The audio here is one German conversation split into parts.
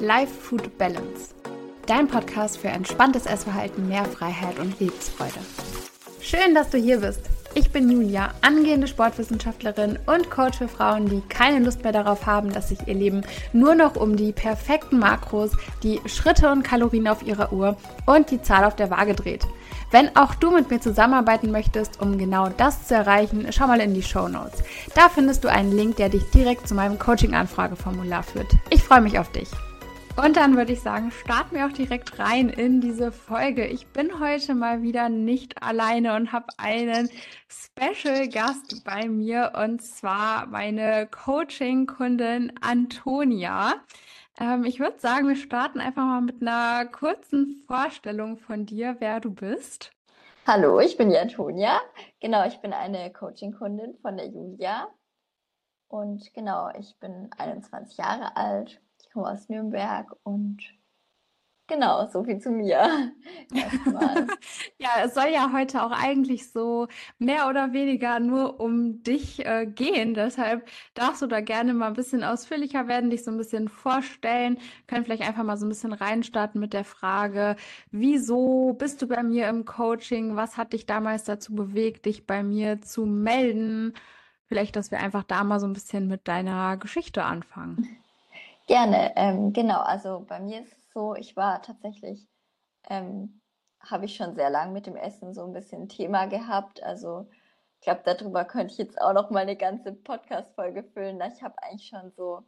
Life Food Balance. Dein Podcast für entspanntes Essverhalten, mehr Freiheit und Lebensfreude. Schön, dass du hier bist. Ich bin Julia, angehende Sportwissenschaftlerin und Coach für Frauen, die keine Lust mehr darauf haben, dass sich ihr Leben nur noch um die perfekten Makros, die Schritte und Kalorien auf ihrer Uhr und die Zahl auf der Waage dreht. Wenn auch du mit mir zusammenarbeiten möchtest, um genau das zu erreichen, schau mal in die Show Notes. Da findest du einen Link, der dich direkt zu meinem Coaching-Anfrageformular führt. Ich freue mich auf dich. Und dann würde ich sagen, starten wir auch direkt rein in diese Folge. Ich bin heute mal wieder nicht alleine und habe einen Special Gast bei mir und zwar meine Coaching-Kundin Antonia. Ähm, ich würde sagen, wir starten einfach mal mit einer kurzen Vorstellung von dir, wer du bist. Hallo, ich bin die Antonia. Genau, ich bin eine Coaching-Kundin von der Julia. Und genau, ich bin 21 Jahre alt ich komme aus Nürnberg und genau, so viel zu mir. ja, es soll ja heute auch eigentlich so mehr oder weniger nur um dich äh, gehen. Deshalb darfst du da gerne mal ein bisschen ausführlicher werden, dich so ein bisschen vorstellen. können vielleicht einfach mal so ein bisschen reinstarten mit der Frage, wieso bist du bei mir im Coaching? Was hat dich damals dazu bewegt, dich bei mir zu melden? Vielleicht, dass wir einfach da mal so ein bisschen mit deiner Geschichte anfangen. Gerne, ähm, genau. Also bei mir ist es so, ich war tatsächlich, ähm, habe ich schon sehr lange mit dem Essen so ein bisschen Thema gehabt. Also ich glaube, darüber könnte ich jetzt auch noch mal eine ganze Podcast-Folge füllen. Ich habe eigentlich schon so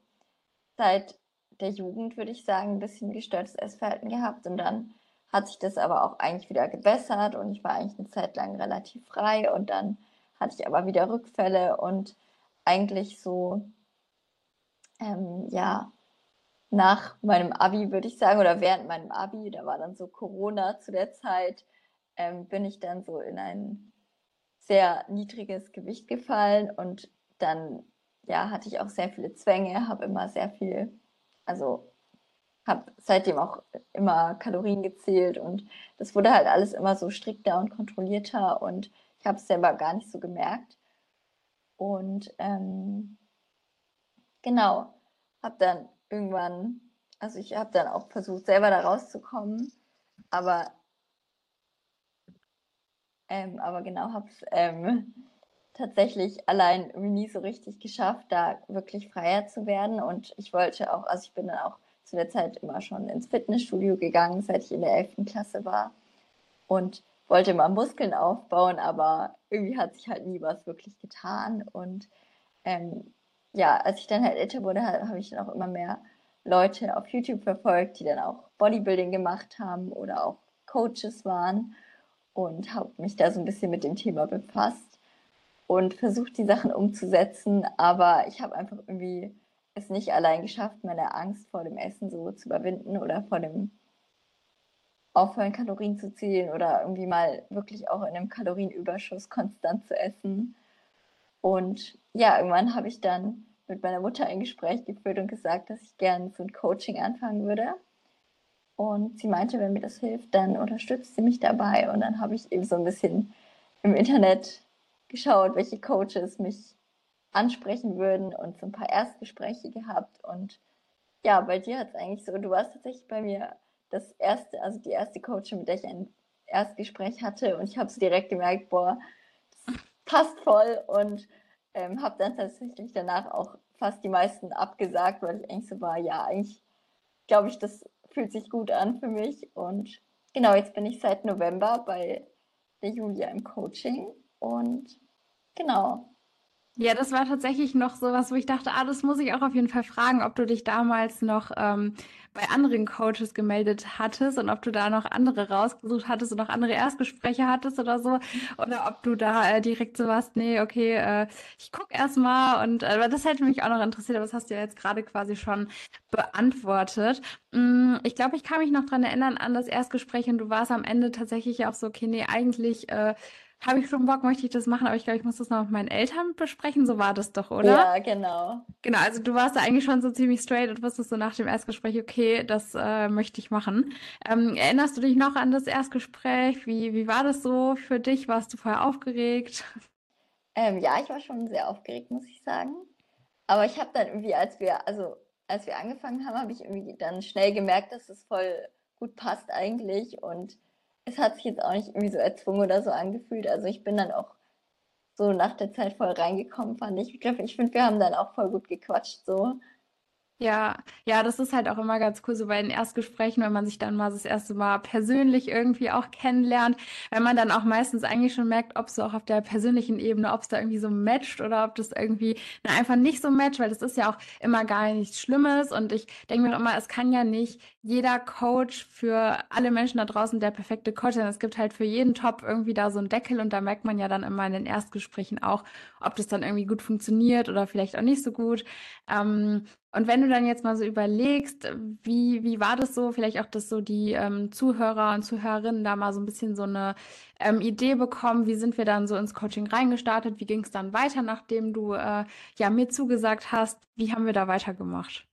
seit der Jugend, würde ich sagen, ein bisschen gestörtes Essverhalten gehabt. Und dann hat sich das aber auch eigentlich wieder gebessert und ich war eigentlich eine Zeit lang relativ frei und dann hatte ich aber wieder Rückfälle und eigentlich so, ähm, ja, nach meinem Abi, würde ich sagen, oder während meinem Abi, da war dann so Corona zu der Zeit, ähm, bin ich dann so in ein sehr niedriges Gewicht gefallen und dann ja, hatte ich auch sehr viele Zwänge, habe immer sehr viel, also habe seitdem auch immer Kalorien gezählt und das wurde halt alles immer so strikter und kontrollierter und ich habe es selber gar nicht so gemerkt. Und ähm, genau, habe dann irgendwann, also ich habe dann auch versucht, selber da rauszukommen, aber, ähm, aber genau, habe es ähm, tatsächlich allein nie so richtig geschafft, da wirklich freier zu werden. Und ich wollte auch, also ich bin dann auch zu der Zeit immer schon ins Fitnessstudio gegangen, seit ich in der 11. Klasse war. Und wollte mal Muskeln aufbauen, aber irgendwie hat sich halt nie was wirklich getan. Und ähm, ja, als ich dann halt älter wurde, habe ich dann auch immer mehr Leute auf YouTube verfolgt, die dann auch Bodybuilding gemacht haben oder auch Coaches waren und habe mich da so ein bisschen mit dem Thema befasst und versucht, die Sachen umzusetzen. Aber ich habe einfach irgendwie es nicht allein geschafft, meine Angst vor dem Essen so zu überwinden oder vor dem Aufhören, Kalorien zu zählen oder irgendwie mal wirklich auch in einem Kalorienüberschuss konstant zu essen. Und ja, irgendwann habe ich dann mit meiner Mutter ein Gespräch geführt und gesagt, dass ich gerne so ein Coaching anfangen würde. Und sie meinte, wenn mir das hilft, dann unterstützt sie mich dabei. Und dann habe ich eben so ein bisschen im Internet geschaut, welche Coaches mich ansprechen würden und so ein paar Erstgespräche gehabt. Und ja, bei dir hat es eigentlich so, du warst tatsächlich bei mir das erste, also die erste Coachin, mit der ich ein Erstgespräch hatte. Und ich habe so direkt gemerkt, boah, passt voll. Und ähm, habe dann tatsächlich danach auch fast die meisten abgesagt, weil ich eigentlich so war, ja, eigentlich glaube ich, das fühlt sich gut an für mich. Und genau, jetzt bin ich seit November bei der Julia im Coaching und genau. Ja, das war tatsächlich noch so was, wo ich dachte, ah, das muss ich auch auf jeden Fall fragen, ob du dich damals noch ähm, bei anderen Coaches gemeldet hattest und ob du da noch andere rausgesucht hattest und noch andere Erstgespräche hattest oder so. Oder ob du da äh, direkt so warst, nee, okay, äh, ich gucke erstmal und äh, das hätte mich auch noch interessiert, aber das hast du ja jetzt gerade quasi schon beantwortet. Mm, ich glaube, ich kann mich noch dran erinnern an das Erstgespräch und du warst am Ende tatsächlich auch so, okay, nee, eigentlich äh, habe ich schon Bock, möchte ich das machen, aber ich glaube, ich muss das noch mit meinen Eltern besprechen. So war das doch, oder? Ja, genau. Genau, also du warst da eigentlich schon so ziemlich straight und wusstest so nach dem Erstgespräch, okay, das äh, möchte ich machen. Ähm, erinnerst du dich noch an das Erstgespräch? Wie, wie war das so für dich? Warst du vorher aufgeregt? Ähm, ja, ich war schon sehr aufgeregt, muss ich sagen. Aber ich habe dann irgendwie, als wir, also als wir angefangen haben, habe ich irgendwie dann schnell gemerkt, dass es voll gut passt eigentlich und es hat sich jetzt auch nicht irgendwie so erzwungen oder so angefühlt. Also ich bin dann auch so nach der Zeit voll reingekommen, fand ich. Ich ich finde, wir haben dann auch voll gut gequatscht so. Ja, ja, das ist halt auch immer ganz cool, so bei den Erstgesprächen, wenn man sich dann mal das erste Mal persönlich irgendwie auch kennenlernt, wenn man dann auch meistens eigentlich schon merkt, ob es so auch auf der persönlichen Ebene, ob es da irgendwie so matcht oder ob das irgendwie na, einfach nicht so matcht, weil das ist ja auch immer gar nichts Schlimmes und ich denke mir auch immer, es kann ja nicht jeder Coach für alle Menschen da draußen der perfekte Coach sein. Es gibt halt für jeden Top irgendwie da so einen Deckel und da merkt man ja dann immer in den Erstgesprächen auch, ob das dann irgendwie gut funktioniert oder vielleicht auch nicht so gut. Ähm, und wenn du dann jetzt mal so überlegst, wie, wie war das so, vielleicht auch, dass so die ähm, Zuhörer und Zuhörerinnen da mal so ein bisschen so eine ähm, Idee bekommen, wie sind wir dann so ins Coaching reingestartet, wie ging es dann weiter, nachdem du äh, ja mir zugesagt hast, wie haben wir da weitergemacht?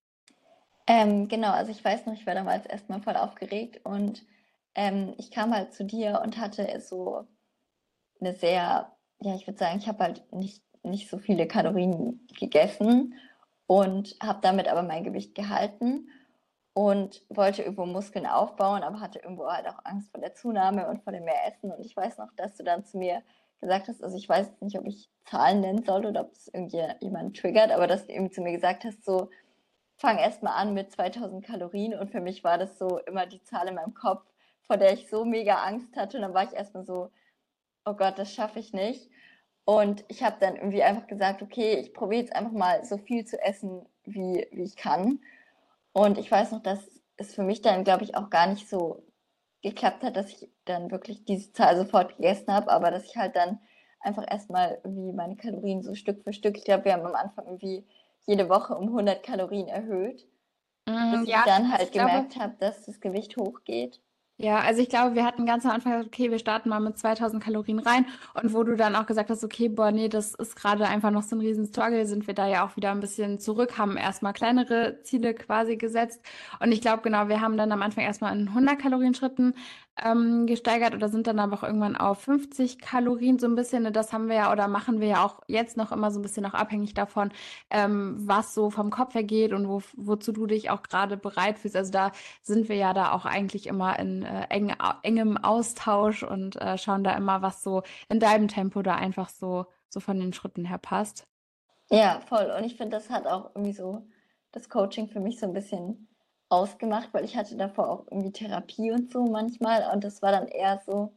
Ähm, genau, also ich weiß noch, ich war damals erstmal voll aufgeregt und ähm, ich kam halt zu dir und hatte so eine sehr, ja, ich würde sagen, ich habe halt nicht, nicht so viele Kalorien gegessen und habe damit aber mein Gewicht gehalten und wollte irgendwo Muskeln aufbauen, aber hatte irgendwo halt auch Angst vor der Zunahme und vor dem Mehressen. Und ich weiß noch, dass du dann zu mir gesagt hast, also ich weiß nicht, ob ich Zahlen nennen soll oder ob es irgendjemand triggert, aber dass du eben zu mir gesagt hast, so fang erstmal an mit 2000 Kalorien und für mich war das so immer die Zahl in meinem Kopf, vor der ich so mega Angst hatte und dann war ich erstmal so, oh Gott, das schaffe ich nicht. Und ich habe dann irgendwie einfach gesagt, okay, ich probiere jetzt einfach mal so viel zu essen, wie, wie ich kann. Und ich weiß noch, dass es für mich dann, glaube ich, auch gar nicht so geklappt hat, dass ich dann wirklich diese Zahl sofort gegessen habe, aber dass ich halt dann einfach erstmal irgendwie meine Kalorien so Stück für Stück, ich glaube, wir haben am Anfang irgendwie jede Woche um 100 Kalorien erhöht, mm, bis ja, ich dann halt gemerkt habe, dass das Gewicht hochgeht. Ja, also ich glaube, wir hatten ganz am Anfang gesagt, okay, wir starten mal mit 2000 Kalorien rein. Und wo du dann auch gesagt hast, okay, boah, nee, das ist gerade einfach noch so ein riesen Struggle, sind wir da ja auch wieder ein bisschen zurück, haben erstmal kleinere Ziele quasi gesetzt. Und ich glaube, genau, wir haben dann am Anfang erstmal in 100 Kalorien Schritten ähm, gesteigert oder sind dann aber auch irgendwann auf 50 Kalorien so ein bisschen. Das haben wir ja oder machen wir ja auch jetzt noch immer so ein bisschen auch abhängig davon, ähm, was so vom Kopf her geht und wo, wozu du dich auch gerade bereit fühlst. Also da sind wir ja da auch eigentlich immer in äh, eng, engem Austausch und äh, schauen da immer, was so in deinem Tempo da einfach so, so von den Schritten her passt. Ja, voll. Und ich finde, das hat auch irgendwie so das Coaching für mich so ein bisschen ausgemacht, weil ich hatte davor auch irgendwie Therapie und so manchmal und das war dann eher so,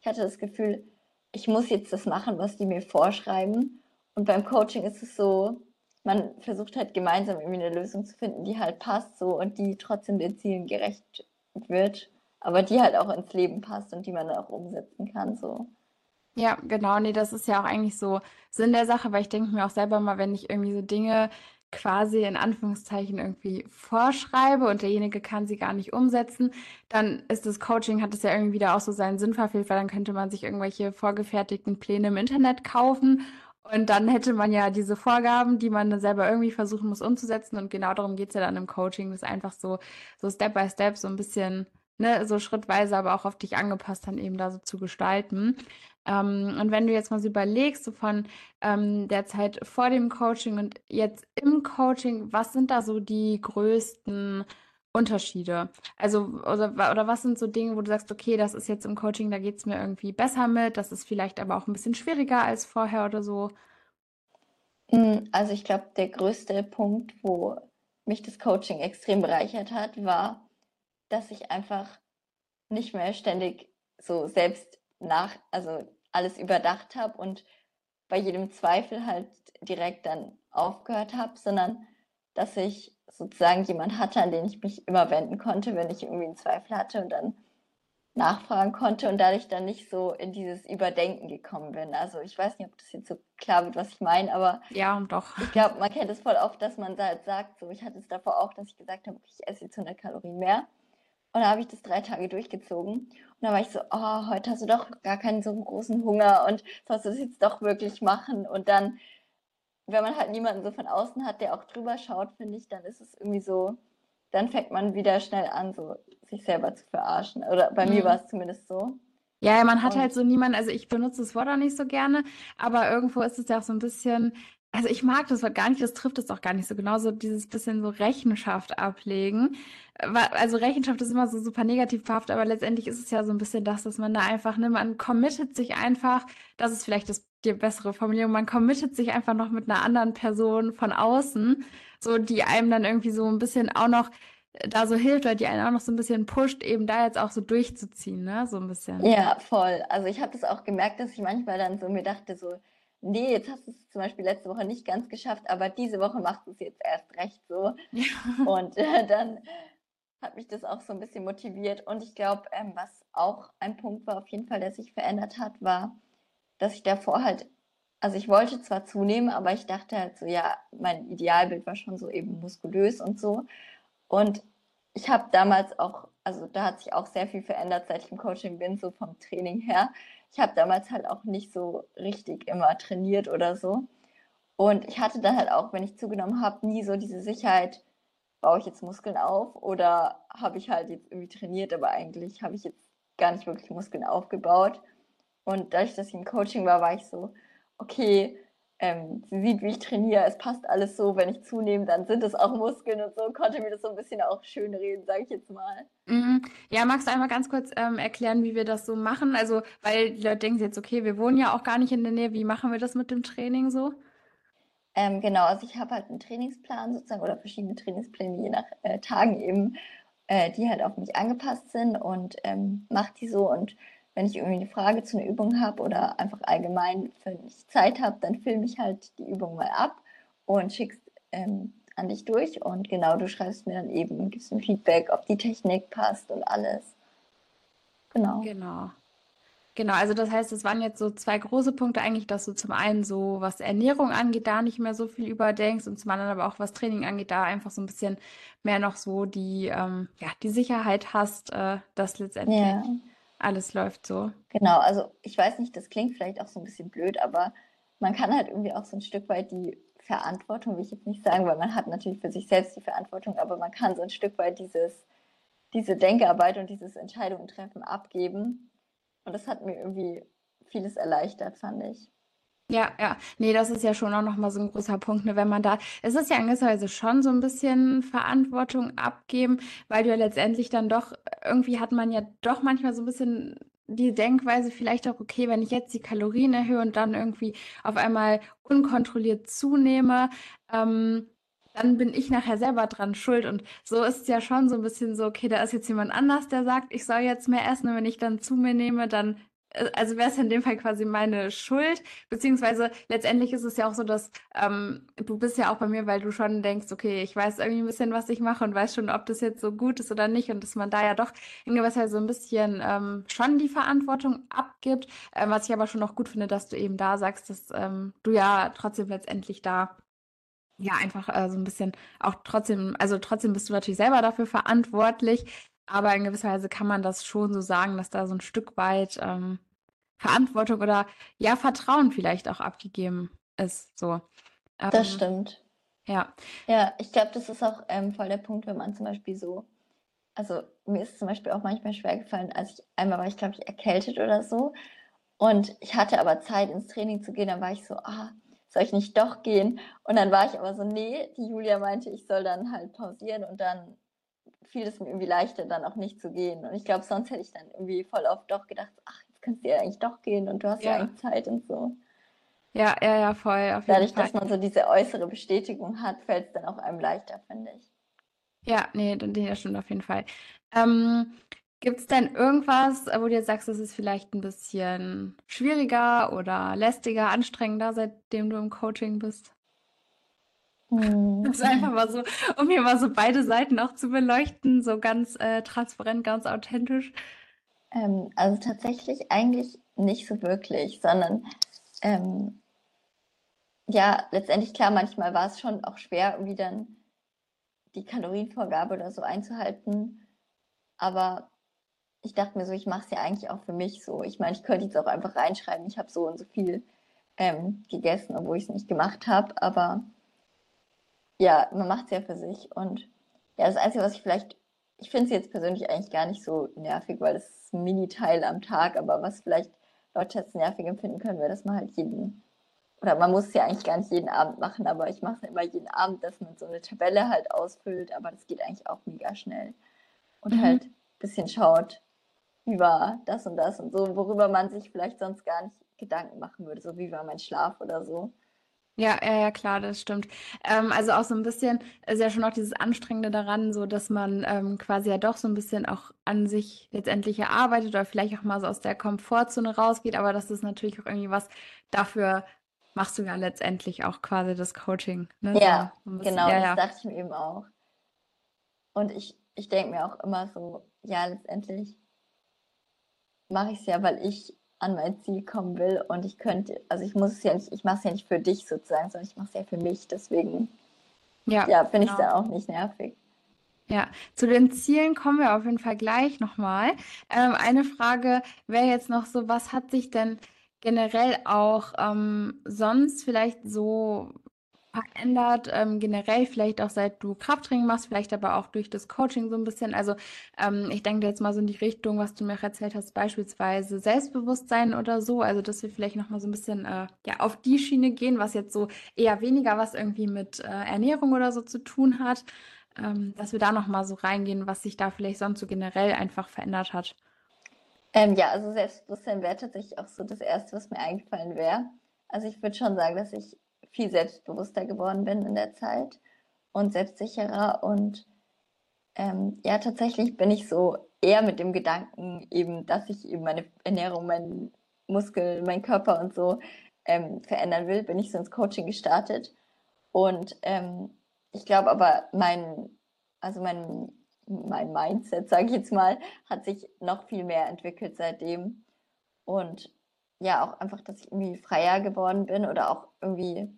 ich hatte das Gefühl, ich muss jetzt das machen, was die mir vorschreiben. Und beim Coaching ist es so, man versucht halt gemeinsam irgendwie eine Lösung zu finden, die halt passt so und die trotzdem den Zielen gerecht wird, aber die halt auch ins Leben passt und die man auch umsetzen kann so. Ja, genau. Nee, das ist ja auch eigentlich so Sinn der Sache, weil ich denke mir auch selber mal, wenn ich irgendwie so Dinge quasi in Anführungszeichen irgendwie vorschreibe und derjenige kann sie gar nicht umsetzen, dann ist das Coaching, hat es ja irgendwie wieder auch so seinen Sinn verfehlt, weil dann könnte man sich irgendwelche vorgefertigten Pläne im Internet kaufen und dann hätte man ja diese Vorgaben, die man dann selber irgendwie versuchen muss umzusetzen und genau darum geht es ja dann im Coaching, das einfach so, so Step by Step so ein bisschen ne, so schrittweise, aber auch auf dich angepasst dann eben da so zu gestalten. Ähm, und wenn du jetzt mal so überlegst, so von ähm, der Zeit vor dem Coaching und jetzt im Coaching, was sind da so die größten Unterschiede? Also, oder, oder was sind so Dinge, wo du sagst, okay, das ist jetzt im Coaching, da geht es mir irgendwie besser mit, das ist vielleicht aber auch ein bisschen schwieriger als vorher oder so? Hm, also ich glaube, der größte Punkt, wo mich das Coaching extrem bereichert hat, war, dass ich einfach nicht mehr ständig so selbst nach, also alles überdacht habe und bei jedem Zweifel halt direkt dann aufgehört habe, sondern dass ich sozusagen jemand hatte, an den ich mich immer wenden konnte, wenn ich irgendwie einen Zweifel hatte und dann nachfragen konnte und dadurch dann nicht so in dieses Überdenken gekommen bin. Also ich weiß nicht, ob das jetzt so klar wird, was ich meine, aber ja, doch. Ich glaube, man kennt es voll oft, dass man halt sagt, so ich hatte es davor auch, dass ich gesagt habe, ich esse jetzt 100 Kalorien mehr und dann habe ich das drei Tage durchgezogen. Und dann war ich so, oh, heute hast du doch gar keinen so großen Hunger und sollst du das jetzt doch wirklich machen. Und dann, wenn man halt niemanden so von außen hat, der auch drüber schaut, finde ich, dann ist es irgendwie so, dann fängt man wieder schnell an, so sich selber zu verarschen. Oder bei mhm. mir war es zumindest so. Ja, man hat und, halt so niemanden, also ich benutze das Wort auch nicht so gerne, aber irgendwo ist es ja auch so ein bisschen, also ich mag das Wort gar nicht, das trifft es auch gar nicht so genau, so dieses bisschen so Rechenschaft ablegen. Also Rechenschaft ist immer so super negativ behaftet, aber letztendlich ist es ja so ein bisschen das, dass man da einfach, ne, man committet sich einfach, das ist vielleicht das, die bessere Formulierung, man committet sich einfach noch mit einer anderen Person von außen, so die einem dann irgendwie so ein bisschen auch noch da so hilft, weil die einen auch noch so ein bisschen pusht, eben da jetzt auch so durchzuziehen, ne, so ein bisschen. Ja, voll. Also ich habe das auch gemerkt, dass ich manchmal dann so mir dachte, so, nee, jetzt hast du es zum Beispiel letzte Woche nicht ganz geschafft, aber diese Woche machst du es jetzt erst recht so. Ja. Und äh, dann hat mich das auch so ein bisschen motiviert. Und ich glaube, ähm, was auch ein Punkt war, auf jeden Fall, der sich verändert hat, war, dass ich davor halt, also ich wollte zwar zunehmen, aber ich dachte halt so, ja, mein Idealbild war schon so eben muskulös und so. Und ich habe damals auch, also da hat sich auch sehr viel verändert, seit ich im Coaching bin, so vom Training her ich habe damals halt auch nicht so richtig immer trainiert oder so. Und ich hatte dann halt auch, wenn ich zugenommen habe, nie so diese Sicherheit, baue ich jetzt Muskeln auf oder habe ich halt jetzt irgendwie trainiert, aber eigentlich habe ich jetzt gar nicht wirklich Muskeln aufgebaut. Und dadurch, dass ich im Coaching war, war ich so, okay, ähm, sie sieht, wie ich trainiere, es passt alles so, wenn ich zunehme, dann sind es auch Muskeln und so, konnte mir das so ein bisschen auch schön reden, sage ich jetzt mal. Mhm. Ja, magst du einmal ganz kurz ähm, erklären, wie wir das so machen? Also, weil die Leute denken jetzt, okay, wir wohnen ja auch gar nicht in der Nähe, wie machen wir das mit dem Training so? Ähm, genau, also ich habe halt einen Trainingsplan sozusagen oder verschiedene Trainingspläne, je nach äh, Tagen eben, äh, die halt auf mich angepasst sind und ähm, mache die so und wenn ich irgendwie eine Frage zu einer Übung habe oder einfach allgemein, wenn ich Zeit habe, dann filme ich halt die Übung mal ab und schick's ähm, an dich durch. Und genau, du schreibst mir dann eben, gibst mir Feedback, ob die Technik passt und alles. Genau. Genau. Genau, also das heißt, es waren jetzt so zwei große Punkte eigentlich, dass du zum einen so, was Ernährung angeht, da nicht mehr so viel überdenkst und zum anderen aber auch, was Training angeht, da einfach so ein bisschen mehr noch so die, ähm, ja, die Sicherheit hast, äh, dass letztendlich ja alles läuft so. Genau, also ich weiß nicht, das klingt vielleicht auch so ein bisschen blöd, aber man kann halt irgendwie auch so ein Stück weit die Verantwortung, will ich jetzt nicht sagen, weil man hat natürlich für sich selbst die Verantwortung, aber man kann so ein Stück weit dieses, diese Denkarbeit und dieses Entscheidungen treffen abgeben. Und das hat mir irgendwie vieles erleichtert, fand ich. Ja, ja. Nee, das ist ja schon auch nochmal so ein großer Punkt, ne, wenn man da es ist ja in gewisser Weise schon so ein bisschen Verantwortung abgeben, weil du ja letztendlich dann doch irgendwie hat man ja doch manchmal so ein bisschen die Denkweise vielleicht auch, okay, wenn ich jetzt die Kalorien erhöhe und dann irgendwie auf einmal unkontrolliert zunehme, ähm, dann bin ich nachher selber dran schuld. Und so ist es ja schon so ein bisschen so, okay, da ist jetzt jemand anders, der sagt, ich soll jetzt mehr essen und wenn ich dann zu mir nehme, dann also wäre es in dem Fall quasi meine Schuld, beziehungsweise letztendlich ist es ja auch so, dass ähm, du bist ja auch bei mir, weil du schon denkst, okay, ich weiß irgendwie ein bisschen, was ich mache und weiß schon, ob das jetzt so gut ist oder nicht und dass man da ja doch in gewisser Weise so ein bisschen ähm, schon die Verantwortung abgibt, äh, was ich aber schon noch gut finde, dass du eben da sagst, dass ähm, du ja trotzdem letztendlich da ja einfach äh, so ein bisschen auch trotzdem, also trotzdem bist du natürlich selber dafür verantwortlich, aber in gewisser Weise kann man das schon so sagen, dass da so ein Stück weit ähm, Verantwortung oder ja, Vertrauen vielleicht auch abgegeben ist. So. Ähm, das stimmt. Ja. Ja, ich glaube, das ist auch ähm, voll der Punkt, wenn man zum Beispiel so, also mir ist zum Beispiel auch manchmal schwer gefallen, als ich einmal war ich, glaube ich, erkältet oder so. Und ich hatte aber Zeit, ins Training zu gehen, dann war ich so, ah, soll ich nicht doch gehen? Und dann war ich aber so, nee, die Julia meinte, ich soll dann halt pausieren und dann fiel es mir irgendwie leichter, dann auch nicht zu gehen. Und ich glaube, sonst hätte ich dann irgendwie voll oft doch gedacht, ach, kannst du ja eigentlich doch gehen und du hast ja, ja eigentlich Zeit und so. Ja, ja, ja, voll. Auf Dadurch, dass man so diese äußere Bestätigung hat, fällt es dann auch einem leichter, finde ich. Ja, nee, das stimmt auf jeden Fall. Ähm, Gibt es denn irgendwas, wo du jetzt sagst, es ist vielleicht ein bisschen schwieriger oder lästiger, anstrengender, seitdem du im Coaching bist? Mhm. Das ist einfach mal so, um hier mal so beide Seiten auch zu beleuchten, so ganz äh, transparent, ganz authentisch. Ähm, also tatsächlich eigentlich nicht so wirklich, sondern ähm, ja, letztendlich klar, manchmal war es schon auch schwer, irgendwie dann die Kalorienvorgabe oder so einzuhalten. Aber ich dachte mir so, ich mache es ja eigentlich auch für mich so. Ich meine, ich könnte jetzt auch einfach reinschreiben, ich habe so und so viel ähm, gegessen, obwohl ich es nicht gemacht habe. Aber ja, man macht es ja für sich. Und ja, das Einzige, was ich vielleicht, ich finde es jetzt persönlich eigentlich gar nicht so nervig, weil es ist ein Mini-Teil am Tag, aber was vielleicht Leute jetzt nervig empfinden können, wäre, dass man halt jeden oder man muss es ja eigentlich gar nicht jeden Abend machen, aber ich mache es immer jeden Abend, dass man so eine Tabelle halt ausfüllt, aber das geht eigentlich auch mega schnell. Und mhm. halt ein bisschen schaut, wie war das und das und so, worüber man sich vielleicht sonst gar nicht Gedanken machen würde, so wie war mein Schlaf oder so. Ja, ja, ja, klar, das stimmt. Ähm, also auch so ein bisschen ist ja schon auch dieses Anstrengende daran, so dass man ähm, quasi ja doch so ein bisschen auch an sich letztendlich erarbeitet oder vielleicht auch mal so aus der Komfortzone rausgeht, aber das ist natürlich auch irgendwie was, dafür machst du ja letztendlich auch quasi das Coaching. Ne? Ja, so bisschen, genau, ja, das ja. dachte ich mir eben auch. Und ich, ich denke mir auch immer so, ja, letztendlich mache ich es ja, weil ich an mein Ziel kommen will und ich könnte, also ich muss es ja nicht, ich mache es ja nicht für dich sozusagen, sondern ich mache es ja für mich, deswegen ja, ja finde genau. ich es da auch nicht nervig. Ja, zu den Zielen kommen wir auf jeden Fall gleich nochmal. Ähm, eine Frage wäre jetzt noch so, was hat sich denn generell auch ähm, sonst vielleicht so verändert, ähm, generell vielleicht auch seit du Krafttraining machst, vielleicht aber auch durch das Coaching so ein bisschen. Also ähm, ich denke jetzt mal so in die Richtung, was du mir erzählt hast, beispielsweise Selbstbewusstsein oder so. Also dass wir vielleicht nochmal so ein bisschen äh, ja, auf die Schiene gehen, was jetzt so eher weniger was irgendwie mit äh, Ernährung oder so zu tun hat. Ähm, dass wir da nochmal so reingehen, was sich da vielleicht sonst so generell einfach verändert hat. Ähm, ja, also Selbstbewusstsein wäre tatsächlich auch so das Erste, was mir eingefallen wäre. Also ich würde schon sagen, dass ich viel selbstbewusster geworden bin in der Zeit und selbstsicherer. Und ähm, ja, tatsächlich bin ich so eher mit dem Gedanken eben, dass ich eben meine Ernährung, meinen Muskel, meinen Körper und so ähm, verändern will, bin ich so ins Coaching gestartet. Und ähm, ich glaube aber, mein, also mein, mein Mindset, sage ich jetzt mal, hat sich noch viel mehr entwickelt seitdem. Und ja, auch einfach, dass ich irgendwie freier geworden bin oder auch irgendwie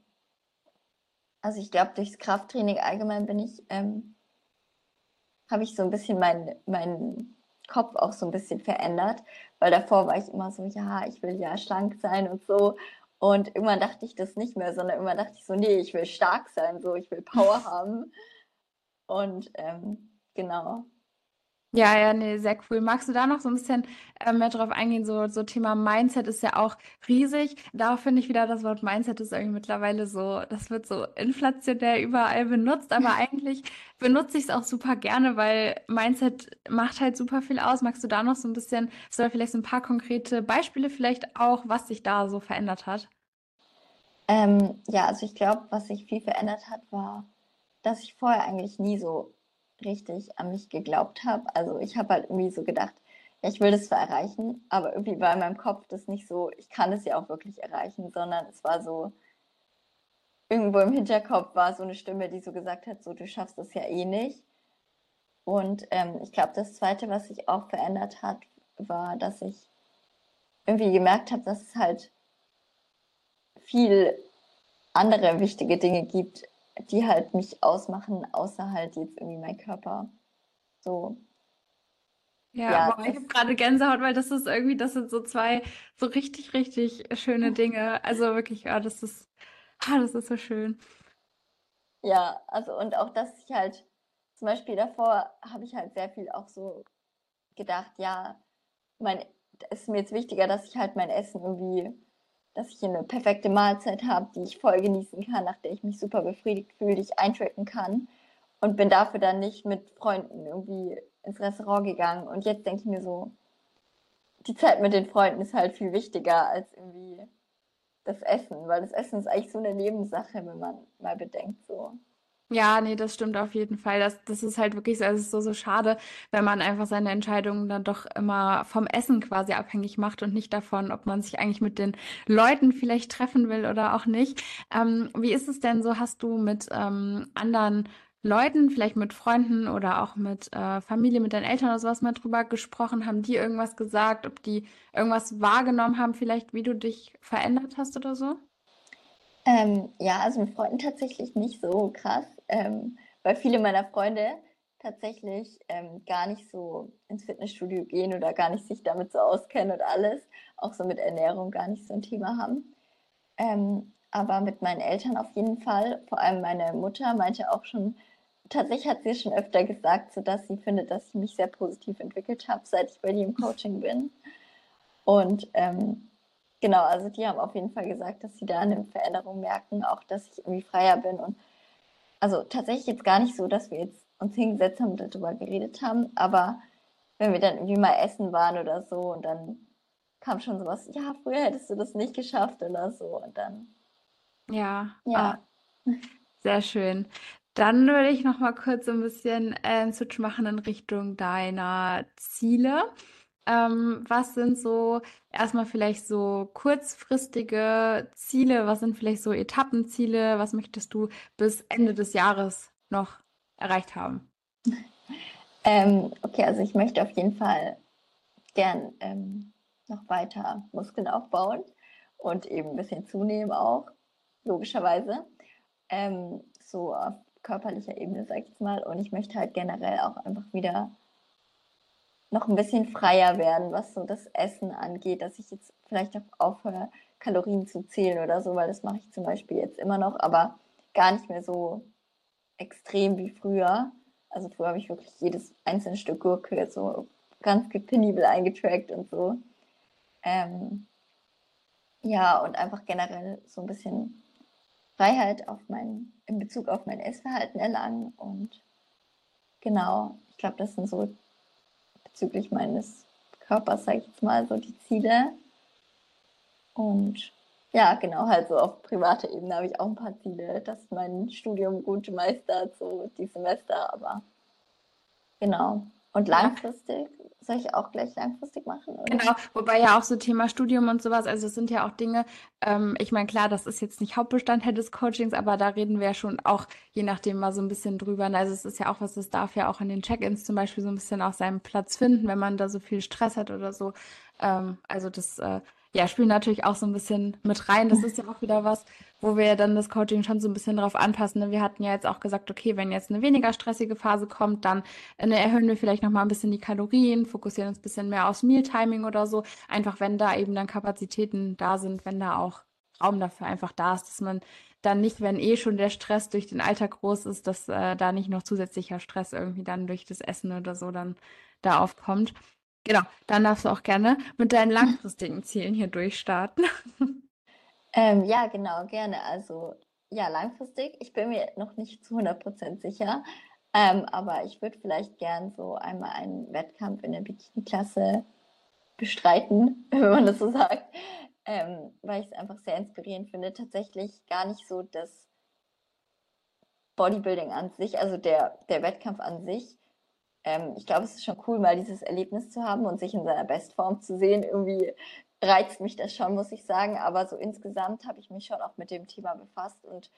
also ich glaube, durchs Krafttraining allgemein bin ich, ähm, habe ich so ein bisschen meinen mein Kopf auch so ein bisschen verändert, weil davor war ich immer so, ja, ich will ja schlank sein und so. Und irgendwann dachte ich das nicht mehr, sondern irgendwann dachte ich so, nee, ich will stark sein, so, ich will Power haben. Und ähm, genau. Ja, ja, nee, sehr cool. Magst du da noch so ein bisschen äh, mehr drauf eingehen? So, so Thema Mindset ist ja auch riesig. Da finde ich wieder, das Wort Mindset ist irgendwie mittlerweile so, das wird so inflationär überall benutzt, aber eigentlich benutze ich es auch super gerne, weil Mindset macht halt super viel aus. Magst du da noch so ein bisschen, so vielleicht so ein paar konkrete Beispiele vielleicht auch, was sich da so verändert hat? Ähm, ja, also ich glaube, was sich viel verändert hat, war, dass ich vorher eigentlich nie so richtig an mich geglaubt habe. Also ich habe halt irgendwie so gedacht, ja, ich will das zwar erreichen, aber irgendwie war in meinem Kopf das nicht so, ich kann es ja auch wirklich erreichen, sondern es war so, irgendwo im Hinterkopf war so eine Stimme, die so gesagt hat, so du schaffst das ja eh nicht. Und ähm, ich glaube, das Zweite, was sich auch verändert hat, war, dass ich irgendwie gemerkt habe, dass es halt viel andere wichtige Dinge gibt, die halt mich ausmachen, außer halt jetzt irgendwie mein Körper. So. Ja, ja boah, ich habe gerade Gänsehaut, weil das ist irgendwie, das sind so zwei so richtig, richtig schöne Dinge. Also wirklich, ja, das ist, ah, das ist so schön. Ja, also und auch, dass ich halt, zum Beispiel davor habe ich halt sehr viel auch so gedacht, ja, mein, es ist mir jetzt wichtiger, dass ich halt mein Essen irgendwie dass ich eine perfekte Mahlzeit habe, die ich voll genießen kann, nach der ich mich super befriedigt fühle, die ich eintracken kann. Und bin dafür dann nicht mit Freunden irgendwie ins Restaurant gegangen. Und jetzt denke ich mir so, die Zeit mit den Freunden ist halt viel wichtiger als irgendwie das Essen, weil das Essen ist eigentlich so eine Nebensache, wenn man mal bedenkt so. Ja, nee, das stimmt auf jeden Fall. Das, das ist halt wirklich so, es ist so, so schade, wenn man einfach seine Entscheidungen dann doch immer vom Essen quasi abhängig macht und nicht davon, ob man sich eigentlich mit den Leuten vielleicht treffen will oder auch nicht. Ähm, wie ist es denn so? Hast du mit ähm, anderen Leuten, vielleicht mit Freunden oder auch mit äh, Familie, mit deinen Eltern oder sowas mal drüber gesprochen? Haben die irgendwas gesagt, ob die irgendwas wahrgenommen haben, vielleicht wie du dich verändert hast oder so? Ähm, ja, also mit Freunden tatsächlich nicht so krass ähm, weil viele meiner Freunde tatsächlich ähm, gar nicht so ins Fitnessstudio gehen oder gar nicht sich damit so auskennen und alles, auch so mit Ernährung gar nicht so ein Thema haben. Ähm, aber mit meinen Eltern auf jeden Fall, vor allem meine Mutter meinte auch schon, tatsächlich hat sie schon öfter gesagt, so dass sie findet, dass ich mich sehr positiv entwickelt habe, seit ich bei dir im Coaching bin. Und ähm, genau, also die haben auf jeden Fall gesagt, dass sie da eine Veränderung merken, auch dass ich irgendwie freier bin und also tatsächlich jetzt gar nicht so, dass wir jetzt uns hingesetzt haben und darüber geredet haben, aber wenn wir dann irgendwie mal essen waren oder so und dann kam schon sowas, ja, früher hättest du das nicht geschafft oder so und dann. Ja, ja. Ah, sehr schön. Dann würde ich noch mal kurz so ein bisschen äh, einen Switch machen in Richtung deiner Ziele. Ähm, was sind so erstmal vielleicht so kurzfristige Ziele? Was sind vielleicht so Etappenziele? Was möchtest du bis Ende des Jahres noch erreicht haben? Ähm, okay, also ich möchte auf jeden Fall gern ähm, noch weiter Muskeln aufbauen und eben ein bisschen zunehmen auch, logischerweise. Ähm, so auf körperlicher Ebene, sag ich jetzt mal. Und ich möchte halt generell auch einfach wieder noch ein bisschen freier werden, was so das Essen angeht, dass ich jetzt vielleicht auch aufhöre, Kalorien zu zählen oder so, weil das mache ich zum Beispiel jetzt immer noch, aber gar nicht mehr so extrem wie früher. Also früher habe ich wirklich jedes einzelne Stück Gurke so ganz penibel eingetrackt und so. Ähm, ja, und einfach generell so ein bisschen Freiheit auf mein, in Bezug auf mein Essverhalten erlangen. Und genau, ich glaube, das sind so bezüglich meines Körpers, sage ich jetzt mal, so die Ziele. Und ja, genau, halt so auf privater Ebene habe ich auch ein paar Ziele, dass mein Studium gut meistert, so die Semester, aber genau. Und langfristig, soll ich auch gleich langfristig machen? Oder? Genau, wobei ja auch so Thema Studium und sowas, also es sind ja auch Dinge, ähm, ich meine, klar, das ist jetzt nicht Hauptbestandteil des Coachings, aber da reden wir ja schon auch, je nachdem, mal so ein bisschen drüber. Also es ist ja auch was, das darf ja auch in den Check-ins zum Beispiel so ein bisschen auch seinen Platz finden, wenn man da so viel Stress hat oder so. Ähm, also das äh, ja, spielen natürlich auch so ein bisschen mit rein. Das ist ja auch wieder was, wo wir dann das Coaching schon so ein bisschen darauf anpassen. Ne? Wir hatten ja jetzt auch gesagt, okay, wenn jetzt eine weniger stressige Phase kommt, dann äh, ne, erhöhen wir vielleicht nochmal ein bisschen die Kalorien, fokussieren uns ein bisschen mehr aufs Mealtiming oder so. Einfach wenn da eben dann Kapazitäten da sind, wenn da auch Raum dafür einfach da ist, dass man dann nicht, wenn eh schon der Stress durch den Alltag groß ist, dass äh, da nicht noch zusätzlicher Stress irgendwie dann durch das Essen oder so dann da aufkommt. Genau, dann darfst du auch gerne mit deinen langfristigen Zielen hier durchstarten. Ähm, ja, genau, gerne. Also ja, langfristig. Ich bin mir noch nicht zu 100% sicher, ähm, aber ich würde vielleicht gern so einmal einen Wettkampf in der Bikini-Klasse bestreiten, wenn man das so sagt, ähm, weil ich es einfach sehr inspirierend finde. Tatsächlich gar nicht so das Bodybuilding an sich, also der, der Wettkampf an sich, ähm, ich glaube, es ist schon cool, mal dieses Erlebnis zu haben und sich in seiner Bestform zu sehen. Irgendwie reizt mich das schon, muss ich sagen. Aber so insgesamt habe ich mich schon auch mit dem Thema befasst und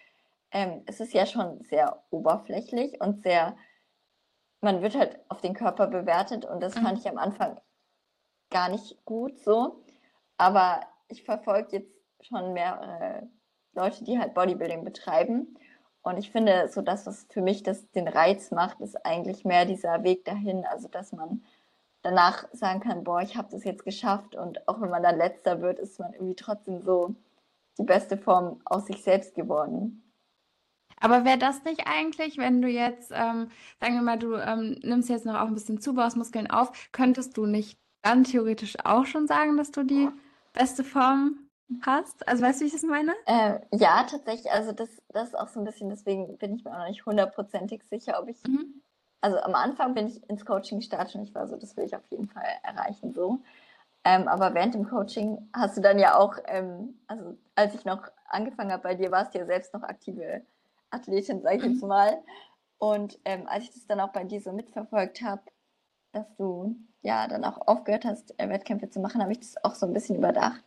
ähm, es ist ja schon sehr oberflächlich und sehr, man wird halt auf den Körper bewertet und das mhm. fand ich am Anfang gar nicht gut so. Aber ich verfolge jetzt schon mehrere Leute, die halt Bodybuilding betreiben und ich finde, so das, was für mich das, den Reiz macht, ist eigentlich mehr dieser Weg dahin. Also, dass man danach sagen kann, boah, ich habe das jetzt geschafft. Und auch wenn man dann letzter wird, ist man irgendwie trotzdem so die beste Form aus sich selbst geworden. Aber wäre das nicht eigentlich, wenn du jetzt, ähm, sagen wir mal, du ähm, nimmst jetzt noch auch ein bisschen Zubausmuskeln auf, könntest du nicht dann theoretisch auch schon sagen, dass du die beste Form hast? Also weißt du, wie ich das meine? Äh, ja, tatsächlich. Also das, das ist auch so ein bisschen, deswegen bin ich mir auch noch nicht hundertprozentig sicher, ob ich. Mhm. Also am Anfang bin ich ins Coaching gestartet und ich war so, das will ich auf jeden Fall erreichen so. Ähm, aber während dem Coaching hast du dann ja auch, ähm, also als ich noch angefangen habe bei dir, warst du ja selbst noch aktive Athletin, sage ich jetzt mhm. mal. Und ähm, als ich das dann auch bei dir so mitverfolgt habe, dass du ja dann auch aufgehört hast, äh, Wettkämpfe zu machen, habe ich das auch so ein bisschen überdacht.